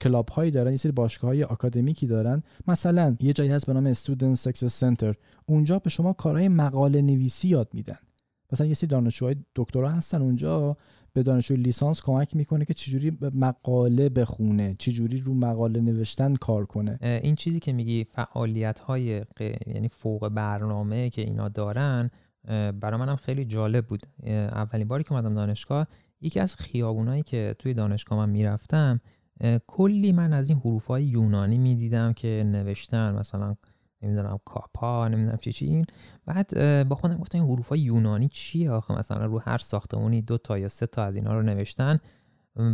club هایی دارن یه سری باشگاه های اکادمیکی دارن. مثلا یه جایی هست به نام student success center اونجا به شما کارهای مقاله نویسی یاد میدن. مثلا یه سری دانشجوهای دکترا هستن اونجا به دانشجوی لیسانس کمک می‌کنه که چجوری مقاله بخونه چجوری رو مقاله نوشتن کار کنه. این چیزی که میگی فعالیت های یعنی فوق برنامه که اینا دارن برای منم خیلی جالب بود. اولین باری که اومدم دانشگاه یکی از خیابونایی که توی دانشگاه من می‌رفتم کلی من از این حروف های یونانی می‌دیدم که نوشتن مثلا نمی‌دونم کاپا نمی‌دونم چی چی این. بعد با خودم گفتم این حروف های یونانی چیه آخه؟ مثلا رو هر ساختمونی دو تا یا سه تا از اینا رو نوشتن.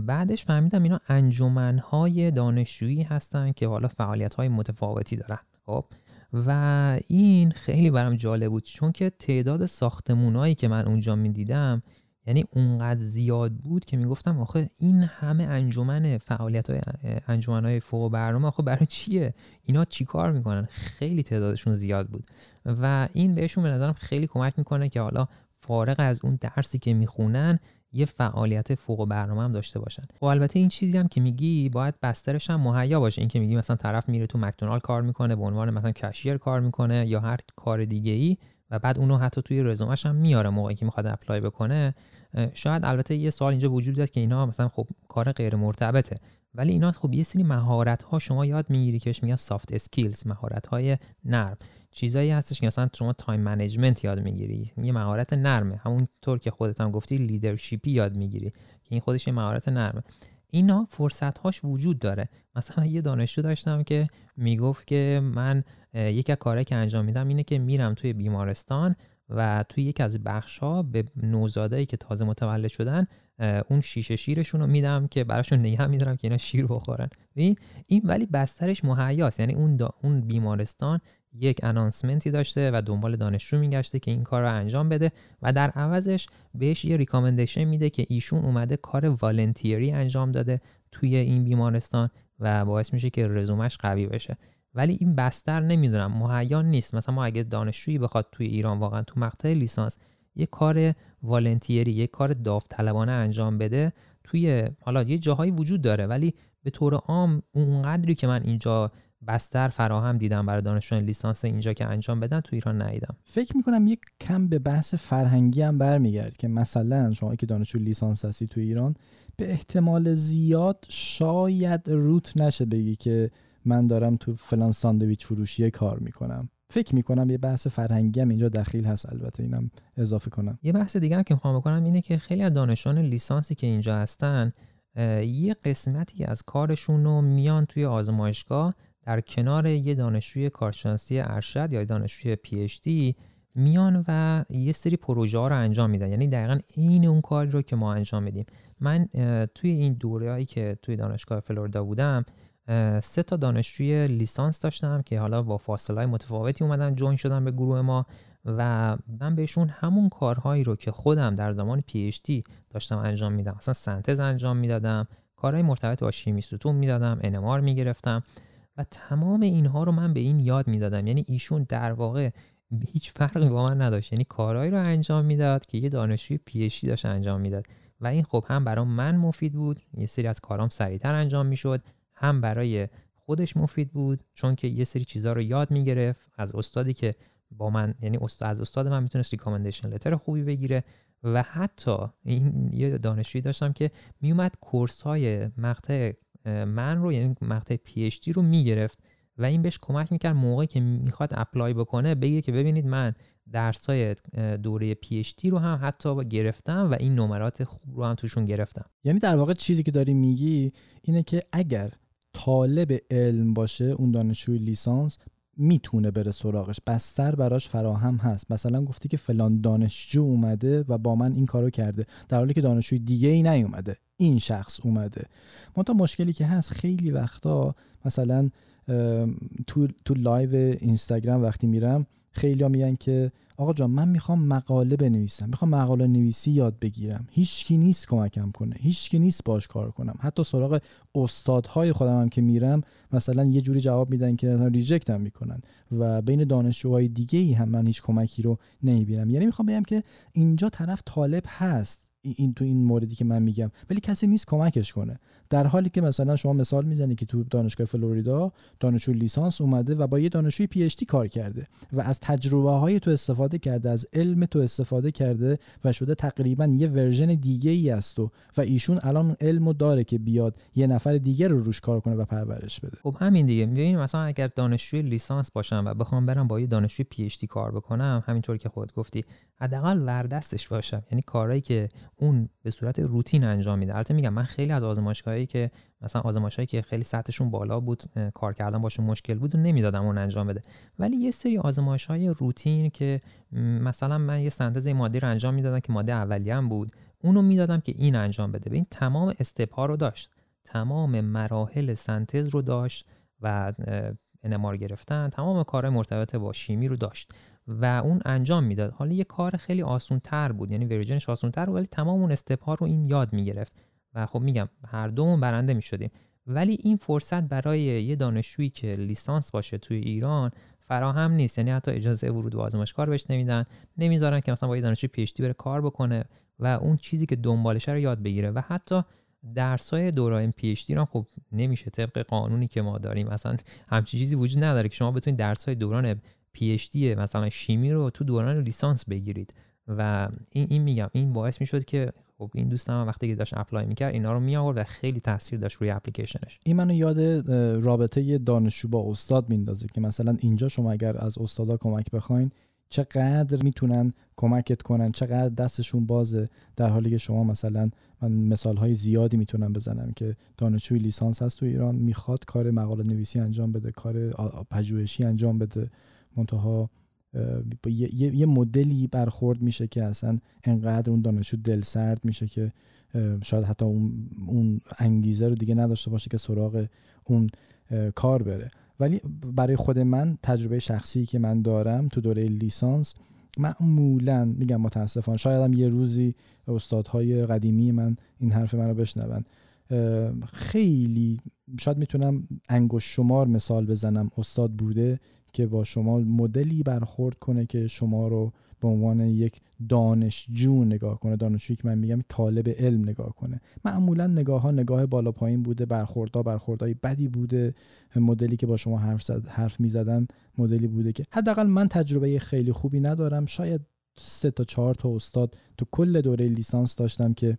بعدش فهمیدم اینا انجمنهای دانشجویی هستن که حالا فعالیت های متفاوتی دارن خب؟ و این خیلی برام جالب بود چون که تعداد ساختمونایی که من اونجا می‌دیدم یعنی اونقدر زیاد بود که می‌گفتم آخه این همه انجمن فعالیت های انجمن های فوق برنامه آخه برای چیه؟ اینا چیکار می‌کنن؟ خیلی تعدادشون زیاد بود. و این بهشون به نظرم خیلی کمک می‌کنه که حالا فارغ از اون درسی که می‌خونن یه فعالیت فوق برنامه هم داشته باشن. و خب البته این چیزی هم که میگی باید بسترش هم مهیا باشه. این که میگی مثلا طرف میره تو مکدونالد کار می‌کنه به عنوان مثلا cashier کار می‌کنه یا هر کار دیگه ای و بعد اونو حتی توی رزومش هم میاره موقعی که می‌خواد apply بکنه. شاید البته یه سوال اینجا وجود داد که اینا مثلا خب کار غیر مرتبطه. ولی اینا خب یه سری مهارت ها شما یاد می‌گیری که بهش میگن soft skills مهارت های نرم. چیزایی هستش که مثلا شما time management یاد می‌گیری. یه مهارت نرمه. همونطور که خودت هم گفتی leadership ی یاد می‌گیری که این خودش یه مهارت نرمه. اینا فرصت هاش وجود داره. مثلا یه دانشجو داشتم که می‌گفت که من یکی از کارهایی که انجام میدم اینه که میرم توی بیمارستان و توی یکی از بخش ها به نوزادایی که تازه متولد شدن اون شیشه شیرشون رو میدم که براشون نگه میدارم که اینا شیر بخورن. این این ولی بسترش مهیاست. یعنی اون اون بیمارستان یک انانسمنتی داشته و دنبال دانشجو میگشته که این کار رو انجام بده و در عوضش بهش یه ریکامندیشن میده که ایشون اومده کار والنتیری انجام داده توی این بیمارستان و باعث میشه که رزومش قوی بشه. ولی این بستر نمی‌دونم مهیا نیست. مثلا ما اگه دانشجویی بخواد توی ایران واقعا تو مقطع لیسانس یه کار والنتیری یه کار داوطلبانه انجام بده توی حالا یه جاهایی وجود داره. ولی به طور عام اونقدری که من اینجا بستر فراهم دیدم برای دانشجویان لیسانس اینجا که انجام بدن تو ایران ندیدم. فکر می‌کنم یک کم به بحث فرهنگی هم برمیگرد که مثلا شما که دانشجو لیسانس هستی تو ایران به احتمال زیاد شاید روت نشه بگی که من دارم تو فلان ساندویچ فروشی کار می‌کنم. فکر می‌کنم یه بحث فرهنگی هم اینجا دخیل هست البته اینم اضافه کنم. یه بحث دیگه هم که می‌خوام بکنم اینه که خیلی از دانشجویان لیسانسی که اینجا هستن یه قسمتی از کارشون رو میان توی آزمایشگاه در کنار یه دانشجوی کارشناسی ارشد یا دانشجوی پی دی میان و یه سری پروژه ها رو انجام میدن. یعنی دقیقا این اون کاری رو که ما انجام میدیم. من توی این دوره هایی که توی دانشگاه فلوریدا بودم سه تا دانشجوی لیسانس داشتم که حالا با فاصله متفاوتی اومدن جوین شدن به گروه ما و من بهشون همون کارهایی رو که خودم در زمان پی داشتم انجام میدم. مثلا سنتز انجام می‌دادم کارهای مرتبط با شیمی ستون می‌دادم انمار می‌گرفتم و تمام اینها رو من به این یاد می‌دادم. یعنی ایشون در واقع هیچ فرقی با من نداشت. یعنی کارهایی رو انجام می‌داد که یه دانشجوی پی داشت انجام می‌داد. و این خب هم برای من مفید بود. یه سری از کارام سریعتر انجام می‌شد. هم برای خودش مفید بود چون که یه سری چیزها رو یاد می‌گرفت. از استادی که با من یعنی استاد از استاد من می‌تونست recommendation letter خوبی بگیره و حتی این یه دانشجویی داشتم که میومد course های مقطع من رو یعنی مقطع PhD رو می‌گرفت و این بهش کمک می‌کرد موقعی که می‌خواد apply بکنه بگه که ببینید من درس های دوره PhD رو هم حتی گرفتم و این نمرات خوب رو هم توشون گرفتم. یعنی در واقع چیزی که داری میگی اینه که اگر طالب علم باشه اون دانشجوی لیسانس می‌تونه بره سراغش. بستر براش فراهم هست. مثلا گفتی که فلان دانشجو اومده و با من این کارو کرده. در حالی که دانشجوی دیگه ای نیومده. این شخص اومده. منتها مشکلی که هست خیلی وقتا مثلا تو تو live اینستاگرام وقتی میرم خیلی میگن که آقا جان من می‌خوام مقاله بنویسم. می‌خوام مقاله نویسی یاد بگیرم. هیچکی نیست کمکم کنه. هیچکی نیست باش کار کنم. حتی سراغ استادهای خودم هم که میرم مثلا یه جوری جواب میدن که reject هم می‌کنن. و بین دانشجوهای دیگه ای هم من هیچ کمکی رو نمی‌بینم. یعنی می‌خوام بگم که اینجا طرف طالب هست. این تو این موردی که من میگم. ولی کسی نیست کمکش کنه. در حالی که مثلا شما مثال می‌زنی که تو دانشگاه فلوریدا دانشجو لیسانس اومده و با یه دانشجوی PhD کار کرده و از تجربه های تو استفاده کرده از علم تو استفاده کرده و شده تقریبا یه version دیگه ای است و و ایشون الان علمو داره که بیاد یه نفر دیگه رو روش کار کنه و پرورش بده. خب همین دیگه. می‌بینید مثلا اگر دانشجوی لیسانس باشم و بخوام برم با یه دانشجوی پی کار بکنم همینطور که خود گفتی حداقل وردستش باشم. یعنی کارهایی که اون به صورت روتین انجام میده. البته میگم من خیلی از آزمایشگاهایی که مثلا آزمایشایی که خیلی سطحشون بالا بود کار کردن باشون مشکل بود و نمی‌دادم اون انجام بده. ولی یه سری آزمایش های روتین که مثلا من یه سنتز ماده رو انجام می‌دادم که ماده اولیه هم بود اونو می‌دادم که این انجام بده. این تمام استپ رو داشت. تمام مراحل سنتز رو داشت و انمار گرفتن. تمام کار مرتبط با شیمی رو داشت. و اون انجام می‌داد. حالا یه کار خیلی آسون تر بود یعنی ورژنش آسون تر بود ولی تمام اون استپ ها رو این یاد می‌گرفت. و خب میگم هر دومون برنده می‌شدیم. ولی این فرصت برای یه دانشجویی که لیسانس باشه توی ایران فراهم نیست. یعنی حتی اجازه ورود به آزمایشگاه بهش نمیدن. نمی‌ذارن که مثلا با یه دانشجوی PhD بره کار بکنه و اون چیزی که دنبالشه رو یاد بگیره. و حتی درسای دوران PhD خب نمیشه طبق قانونی که ما داریم. مثلا همچین چیزی وجود نداره که شما بتونید درسای دوران PhD مثلا شیمی رو تو دوران لیسانس بگیرید. و این این میگم این باعث می‌شد که خب این دوستم وقتی که داشت apply می‌کرد اینا رو می آورد و خیلی تاثیر داشت روی اپلیکیشنش. این منو یاد رابطه دانشجو با استاد میندازه که مثلا اینجا شما اگر از استادا کمک بخواین چقدر می‌تونن کمکت کنن چقدر دستشون بازه. در حالی که شما مثلا من مثال های زیادی می‌تونم بزنم که دانشجوی لیسانس هست تو ایران می‌خواد کار مقاله نویسی انجام بده کار پژوهشی انجام بده. منتها یه،, یه،, مدلی برخورد میشه که اصلا انقدر اون دانشجو دل سرد میشه که شاید حتی اون, اون انگیزه رو دیگه نداشته باشه که سراغ اون کار بره. ولی برای خود من تجربه شخصی که من دارم تو دوره لیسانس معمولا میگم متاسفانه شاید هم یه روزی استادهای قدیمی من این حرف من رو بشنون خیلی شاید می‌تونم انگوش شمار مثال بزنم استاد بوده که با شما مدلی برخورد کنه که شما رو به عنوان یک دانشجو نگاه کنه. دانشجویی که من میگم طالب علم نگاه کنه. معمولا نگاه ها نگاه بالا پایین بوده برخوردها برخوردهای بدی بوده. مدلی که با شما حرف زد حرف می‌زدن مدلی بوده که حداقل من تجربه خیلی خوبی ندارم. شاید سه تا چهار تا استاد تو کل دوره لیسانس داشتم که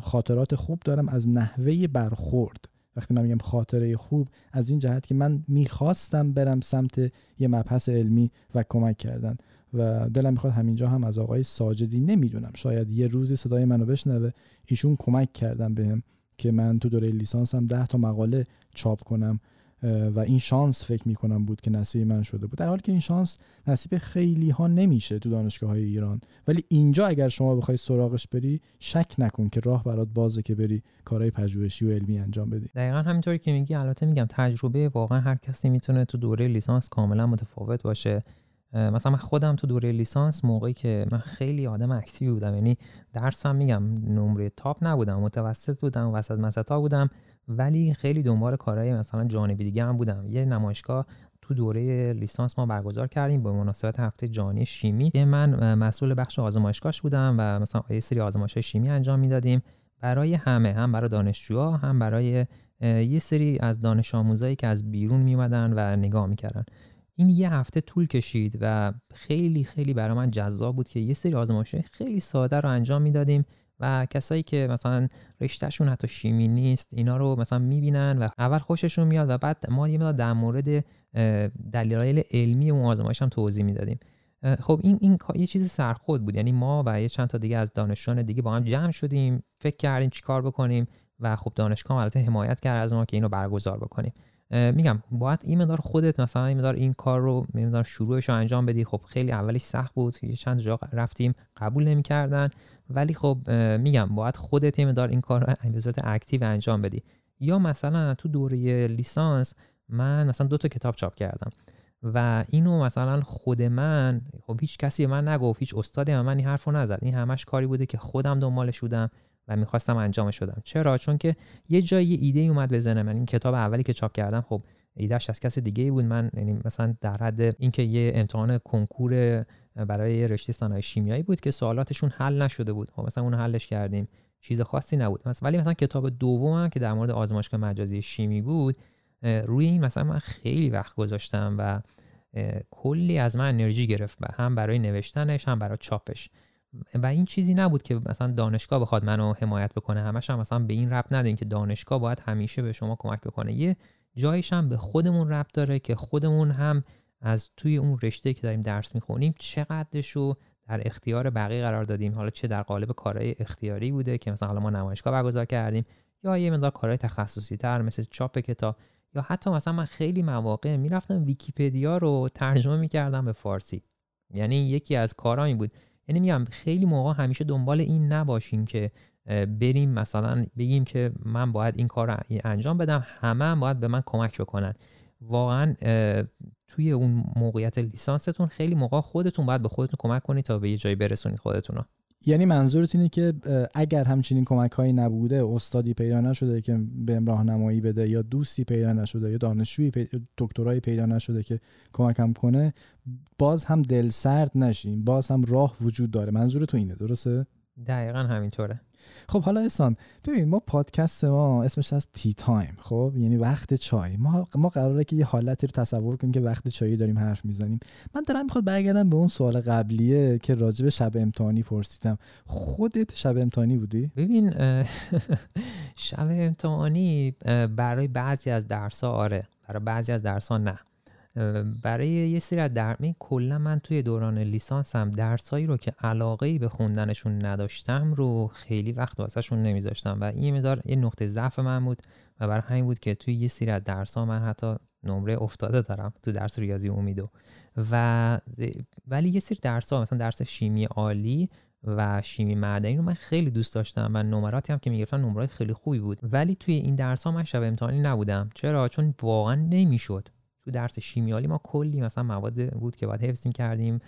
خاطرات خوب دارم. از نحوه برخورد وقتی من میگم خاطره خوب از این جهت که من می‌خواستم برم سمت یه مبحث علمی و کمک کردن و دلم می‌خواد همینجا هم از آقای ساجدی نمی‌دونم شاید یه روزی صدای منو بشنوه ایشون کمک کردن بهم که من تو دوره لیسانسم ده تا مقاله چاپ کنم. و این شانس فکر می‌کنم بود که نصیب من شده بود. در حالی که این شانس نصیب خیلی ها نمیشه تو دانشگاه های ایران. ولی اینجا اگر شما بخوای سراغش بری شک نکن که راه برات بازه که بری کارهای پژوهشی و علمی انجام بدی. دقیقا همینطوری که میگی البته میگم تجربه واقعا هر کسی می‌تونه تو دوره لیسانس کاملا متفاوت باشه. مثلا من خودم تو دوره لیسانس موقعی که من خیلی آدم اکتیوی بودم یعنی درسم میگم نمره تاپ نبودم متوسط بودم وسط مسطا بودم. ولی خیلی دنبال کارهای مثلا جانبی دیگه هم بودم. یه نمایشگاه تو دوره لیسانس ما برگزار کردیم به مناسبت هفته جهانی شیمی. که من مسئول بخش آزمایشگاهش بودم و مثلا یه سری آزمایش شیمی انجام می‌دادیم. برای همه هم برای دانشجوها هم برای یه سری از دانش آموزایی که از بیرون میومدن و نگاه می‌کردن. این یه هفته طول کشید و خیلی خیلی برای من جذاب بود که یه سری آزمایش خیلی ساده رو انجام می‌دادیم. و کسایی که مثلا رشتهشون حتی شیمی نیست اینا رو مثلا می‌بینن و اول خوششون میاد و بعد ما یه در مورد دلایل علمی اون آزمایش هم توضیح می‌دادیم. خب این این یه چیز سرخود بود. یعنی ما و یه چند تا دیگه از دانشجویان دیگه با هم جمع شدیم فکر کردیم چیکار بکنیم و خب دانشگاه البته حمایت کرد از ما که اینو برگزار بکنیم. میگم باید این مدار خودت مثلا این مدار این کار رو مقدار شروعش رو انجام بدی. خب خیلی اولش سخت بود. یه چند جا رفتیم قبول نمی‌کردن. ولی خب میگم باید خودت این مدار این کار رو به صورت اکتیو انجام بدی. یا مثلا تو دوره لیسانس من مثلا دو تا کتاب چاپ کردم و اینو مثلا خود من خب هیچ کسی من نگفت هیچ استادی من این حرفو نزد. این همش کاری بوده که خودم دنبالش بودم و می‌خواستم انجامش بدم. چرا؟ چون که یه جایی یه ایده اومد بزنه من. این کتاب اولی که چاپ کردم خب ایدهش از کس دیگه ای بود. من یعنی مثلا در حد اینکه یه امتحان کنکور برای رشته صنایع شیمیایی بود که سوالاتشون حل نشده بود. خب مثلا اون حلش کردیم. چیز خاصی نبود. مثلا ولی مثلا کتاب دومم که در مورد آزمایشگاه مجازی شیمی بود روی این مثلا من خیلی وقت گذاشتم و کلی از من انرژی گرفت هم برای نوشتنش هم برای چاپش. و این چیزی نبود که مثلا دانشگاه بخواد منو حمایت بکنه. همش هم مثلا به این رب ندیم که دانشگاه باید همیشه به شما کمک بکنه. یه جایش هم به خودمون رب داره که خودمون هم از توی اون رشته که داریم درس می‌خونیم چقدرش رو در اختیار بقیه قرار دادیم؟ حالا چه در قالب کارهای اختیاری بوده که مثلا حالا ما نمایشگاه برگزار کردیم یا یه مقدار کارهای تخصصی تر مثل چاپ کتاب یا حتی مثلا من خیلی مواقع می‌رفتم ویکیپدیا رو ترجمه می‌کردم به فارسی. یعنی یکی از کارهایی بود. یعنی میگم خیلی موقع همیشه دنبال این نباشین که بریم مثلا بگیم که من باید این کار رو انجام بدم همه هم باید به من کمک بکنن. واقعا توی اون موقعیت لیسانستون خیلی موقع خودتون باید به خودتون کمک کنید تا به یه جایی برسونید خودتون رو یعنی منظورت اینه که اگر همچنین کمک هایی نبوده استادی پیدا نشده که به راهنمایی بده یا دوستی پیدا نشده یا دانشجویی دکترایی پیدا نشده که کمکم کنه باز هم دل سرد نشیم باز هم راه وجود داره. منظور تو اینه درسته؟ دقیقا همینطوره. خب حالا احسان ببین ما پادکست ما اسمش از تی تایم خب؟ یعنی وقت چای. ما ما قراره که یه حالتی رو تصور کنیم که وقت چایی داریم حرف می‌زنیم. من دارم می‌خواد برگردم به اون سوال قبلیه که راجع به شب امتحانی پرسیدم. خودت شب امتحانی بودی؟ ببین شب امتحانی برای بعضی از درس آره برای بعضی از درس نه. برای یه سری از در کلا من توی دوران لیسانسم درسایی رو که علاقه ای به خوندنشون نداشتم رو خیلی وقت واسهشون نمیذاشتم و این مدار یه نقطه ضعف من بود و برای همین بود که توی یه سری از درس ها من حتی نمره افتاده دارم تو درس ریاضی امیدو و ولی یه سری درس ها مثلا درس شیمی عالی و شیمی معدنی رو من خیلی دوست داشتم و نمراتی هم که می‌گرفتم نمرات خیلی خوبی بود. ولی توی این درس ها من شب امتحانی نبودم. چرا؟ چون واقعا نمی‌شد. تو درس شیمیالی ما کلی مثلا مواد بود که باید حفظ کردیم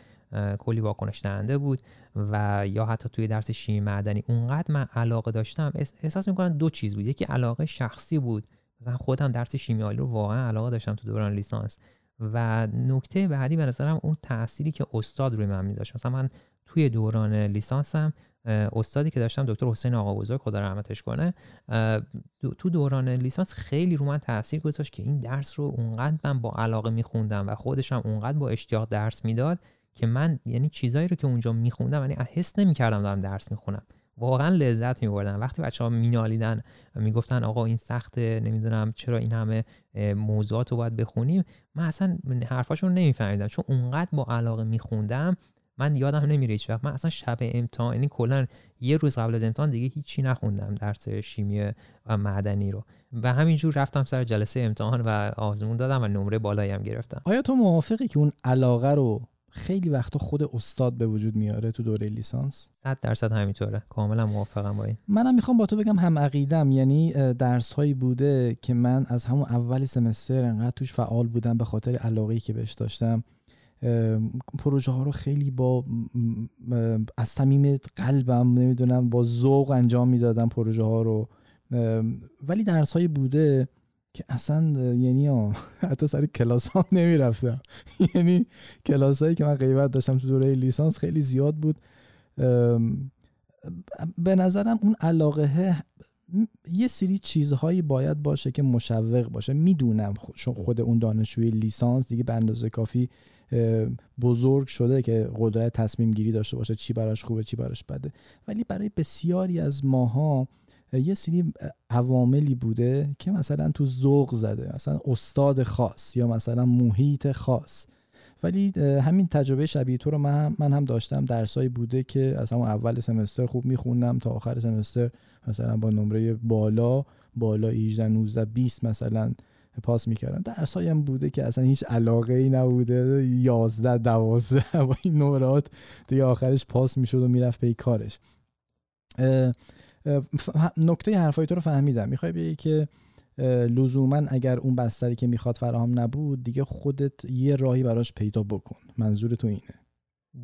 کلی واکنش دهنده بود و یا حتی توی درس شیمی معدنی اونقدر من علاقه داشتم. احساس می‌کنم دو چیز بود. یکی علاقه شخصی بود. مثلا خودم درس شیمیالی رو واقعا علاقه داشتم تو دوران لیسانس. و نکته بعدی به نظرم اون تأثیری که استاد روی من میذاشت. مثلا من توی دوران لیسانسم استادی که داشتم دکتر حسین آقا بزرگ خدا رحمتش کنه تو دوران لیسانس خیلی رو من تاثیر گذاشت که این درس رو اونقدر من با علاقه میخوندم و خودش هم اونقدر با اشتیاق درس می‌داد که من یعنی چیزایی رو که اونجا میخوندم یعنی حس نمی‌کردم دارم درس می‌خونم. واقعا لذت میبردن وقتی بچه ها مینالیدن می‌گفتن آقا این سخته نمی‌دونم چرا این همه موضوعات رو باید بخونیم من اصلا حرفاشون نمیفهمیدم. چون اونقدر با علاقه میخوندم من یادم نمیره هیچ وقت. من اصلا شب امتحان یعنی کلا یه روز قبل از امتحان دیگه هیچی نخوندم درس شیمی و معدنی رو. و همینجور رفتم سر جلسه امتحان و آزمون دادم و نمره بالایی هم گرفتم. آیا تو موافقی که اون علاقه رو خیلی وقتا خود استاد به وجود میاره تو دوره لیسانس؟ 100 درصد همینطوره. کاملا موافقم با این. منم می‌خوام با تو بگم هم عقیدم. یعنی درس هایی بوده که من از همون اول سمستر انقدر توش فعال بودم به خاطر علاقه که بهش داشتم. پروژه ها رو خیلی با از صمیم قلبم نمی‌دونم با ذوق انجام می‌دادم پروژه ها رو ولی درس های بوده که اصلا یعنی حتی سر کلاس ها نمی‌رفتم. یعنی کلاس هایی که من غیبت داشتم تو دوره لیسانس خیلی زیاد بود. به نظرم اون علاقه یه سری چیزهایی باید باشه که مشوق باشه. می‌دونم خود اون دانشجوی لیسانس دیگه به اندازه کافی بزرگ شده که قدرت تصمیم گیری داشته باشه چی براش خوبه چی براش بده. ولی برای بسیاری از ماها یه سری عواملی بوده که مثلا تو ذوق زده مثلا استاد خاص یا مثلا محیط خاص. ولی همین تجربه شبیه تو رو من, من هم داشتم. درسایی بوده که از همون اول سمستر خوب میخوندم تا آخر سمستر مثلا با نمره بالا بالا 18 19 20 مثلا پاس می‌کردم درس هم بوده که اصلا هیچ علاقه ای نبوده. 11 12 با این نمرات دیگه آخرش پاس می‌شد و می‌رفت به کارش. نکته حرفای تو رو فهمیدم. می‌خوای بگی که لزوما اگر اون بستری که می‌خواد فراهم نبود دیگه خودت یه راهی براش پیدا بکن. منظور تو اینه.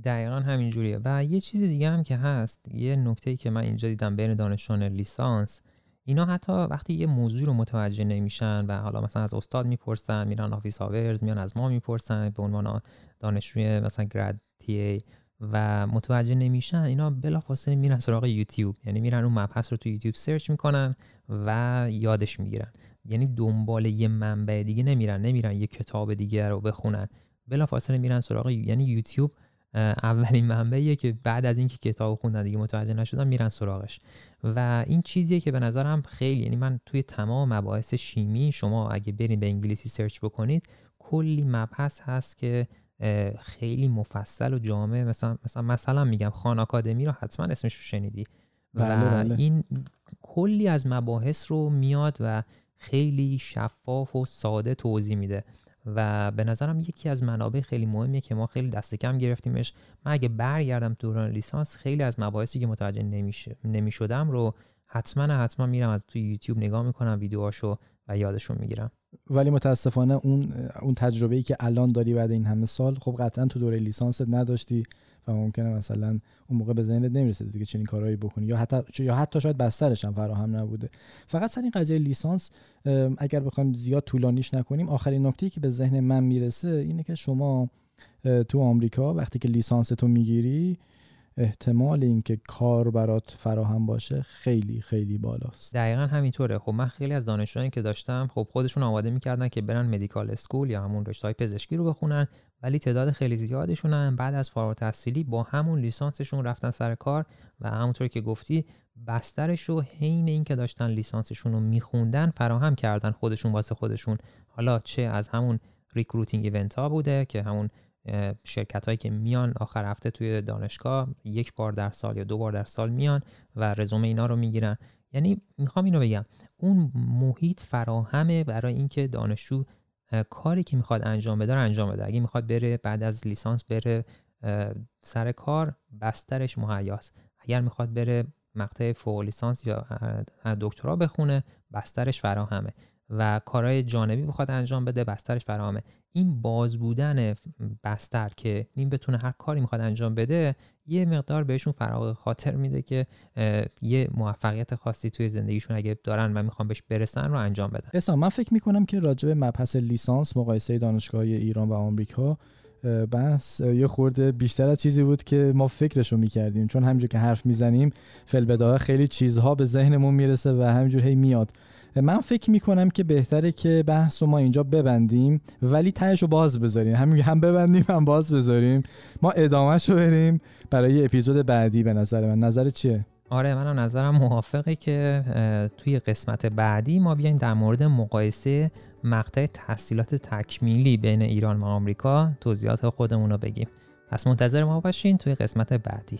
دقیقا همین جوریه. و یه چیز دیگه هم که هست یه نکته که من اینجا دیدم بین دانشجویان لیسانس اینا حتی وقتی یه موضوع رو متوجه نمیشن و حالا مثلا از استاد می‌پرسن میرن office hours میان از ما می‌پرسن به عنوان دانشجوی مثلا گراد تی و متوجه نمیشن اینا بلافاصله میرن سراغ یوتیوب. یعنی میرن اون مبحث رو تو یوتیوب سرچ می‌کنن و یادش می‌گیرن. یعنی دنبال یه منبع دیگه نمیرن نمیرن یه کتاب دیگه رو بخونن. بلافاصله میرن سراغ یعنی یوتیوب اولین منبعیه که بعد از اینکه کتاب خوندن دیگه متوجه نشدن میرن سراغش. و این چیزیه که به نظرم خیلی یعنی من توی تمام مباحث شیمی شما اگه برین به انگلیسی سرچ بکنید کلی مبحث هست که خیلی مفصل و جامع. مثلا مثلا مثلا میگم خان آکادمی رو حتما اسمش رو شنیدی. بله و بله. این کلی از مباحث رو میاد و خیلی شفاف و ساده توضیح میده. و به نظرم یکی از منابع خیلی مهمیه که ما خیلی دست کم گرفتیمش. من اگه برگردم دوران لیسانس خیلی از مباحثی که متوجه نمی‌شدم رو حتما حتما میرم از توی یوتیوب نگاه می‌کنم ویدیوهاشو و یادشون می‌گیرم. ولی متاسفانه اون اون تجربه ای که الان داری بعد این همه سال خب قطعا تو دوره لیسانست نداشتی. و ممکنه مثلا اون موقع به ذهنت نمی‌رسید دیگه چنین کارهایی بکنی. یا حتی یا حتی شاید بسترش هم فراهم نبوده. فقط سر این قضیه لیسانس اگر بخوایم زیاد طولانیش نکنیم آخرین نکته که به ذهن من می‌رسه اینه که شما تو آمریکا وقتی که لیسانس تو می‌گیری احتمال اینکه کار برات فراهم باشه خیلی خیلی بالاست. دقیقا همینطوره. خب من خیلی از دانشجویانی که داشتم خب خودشون آماده می‌کردن که برن medical school یا همون رشته های پزشکی رو بخونن. ولی تعداد خیلی زیادشون بعد از فارغ تحصیلی با همون لیسانسشون رفتن سر کار و همونطور که گفتی بسترش رو حین اینکه داشتن لیسانسشون رو میخوندن فراهم کردن خودشون واسه خودشون. حالا چه از همون recruiting event ها بوده که همون شرکت هایی که میان آخر هفته توی دانشگاه یک بار در سال یا دو بار در سال میان و رزومه اینا رو می‌گیرن. یعنی می‌خوام اینو بگم اون محیط فراهمه برای اینکه دانشجو کاری که می‌خواد انجام بده رو انجام بده. اگه می‌خواد بره بعد از لیسانس بره سر کار بسترش مهیاست. اگر می‌خواد بره مقطع فوق لیسانس یا دکترا بخونه بسترش فراهمه. و کارهای جانبی بخواد انجام بده بسترش فراهمه. این باز بودن بستر که این بتونه هر کاری می‌خواد انجام بده یه مقدار بهشون فراغ خاطر میده که یه موفقیت خاصی توی زندگیشون اگه دارن و می‌خوان بهش برسن رو انجام بدن. اسلام من فکر می‌کنم که راجع به مبحث لیسانس مقایسه دانشگاه ایران و آمریکا بحث یه خورده بیشتر از چیزی بود که ما فکرشو می‌کردیم. چون همینجور که حرف می‌زنیم فل خیلی چیزها به ذهنمون می‌رسه و همینجور هی میاد. من فکر می‌کنم که بهتره که بحث رو ما اینجا ببندیم ولی تهش رو باز بذاریم. همین هم ببندیم هم باز بذاریم. ما ادامهش رو بریم برای اپیزود بعدی به نظر من. نظر چیه؟ آره منم نظرم موافقه که توی قسمت بعدی ما بیایم در مورد مقایسه مقطع تحصیلات تکمیلی بین ایران و آمریکا. توضیحات خودمون رو بگیم. پس منتظر ما باشین توی قسمت بعدی.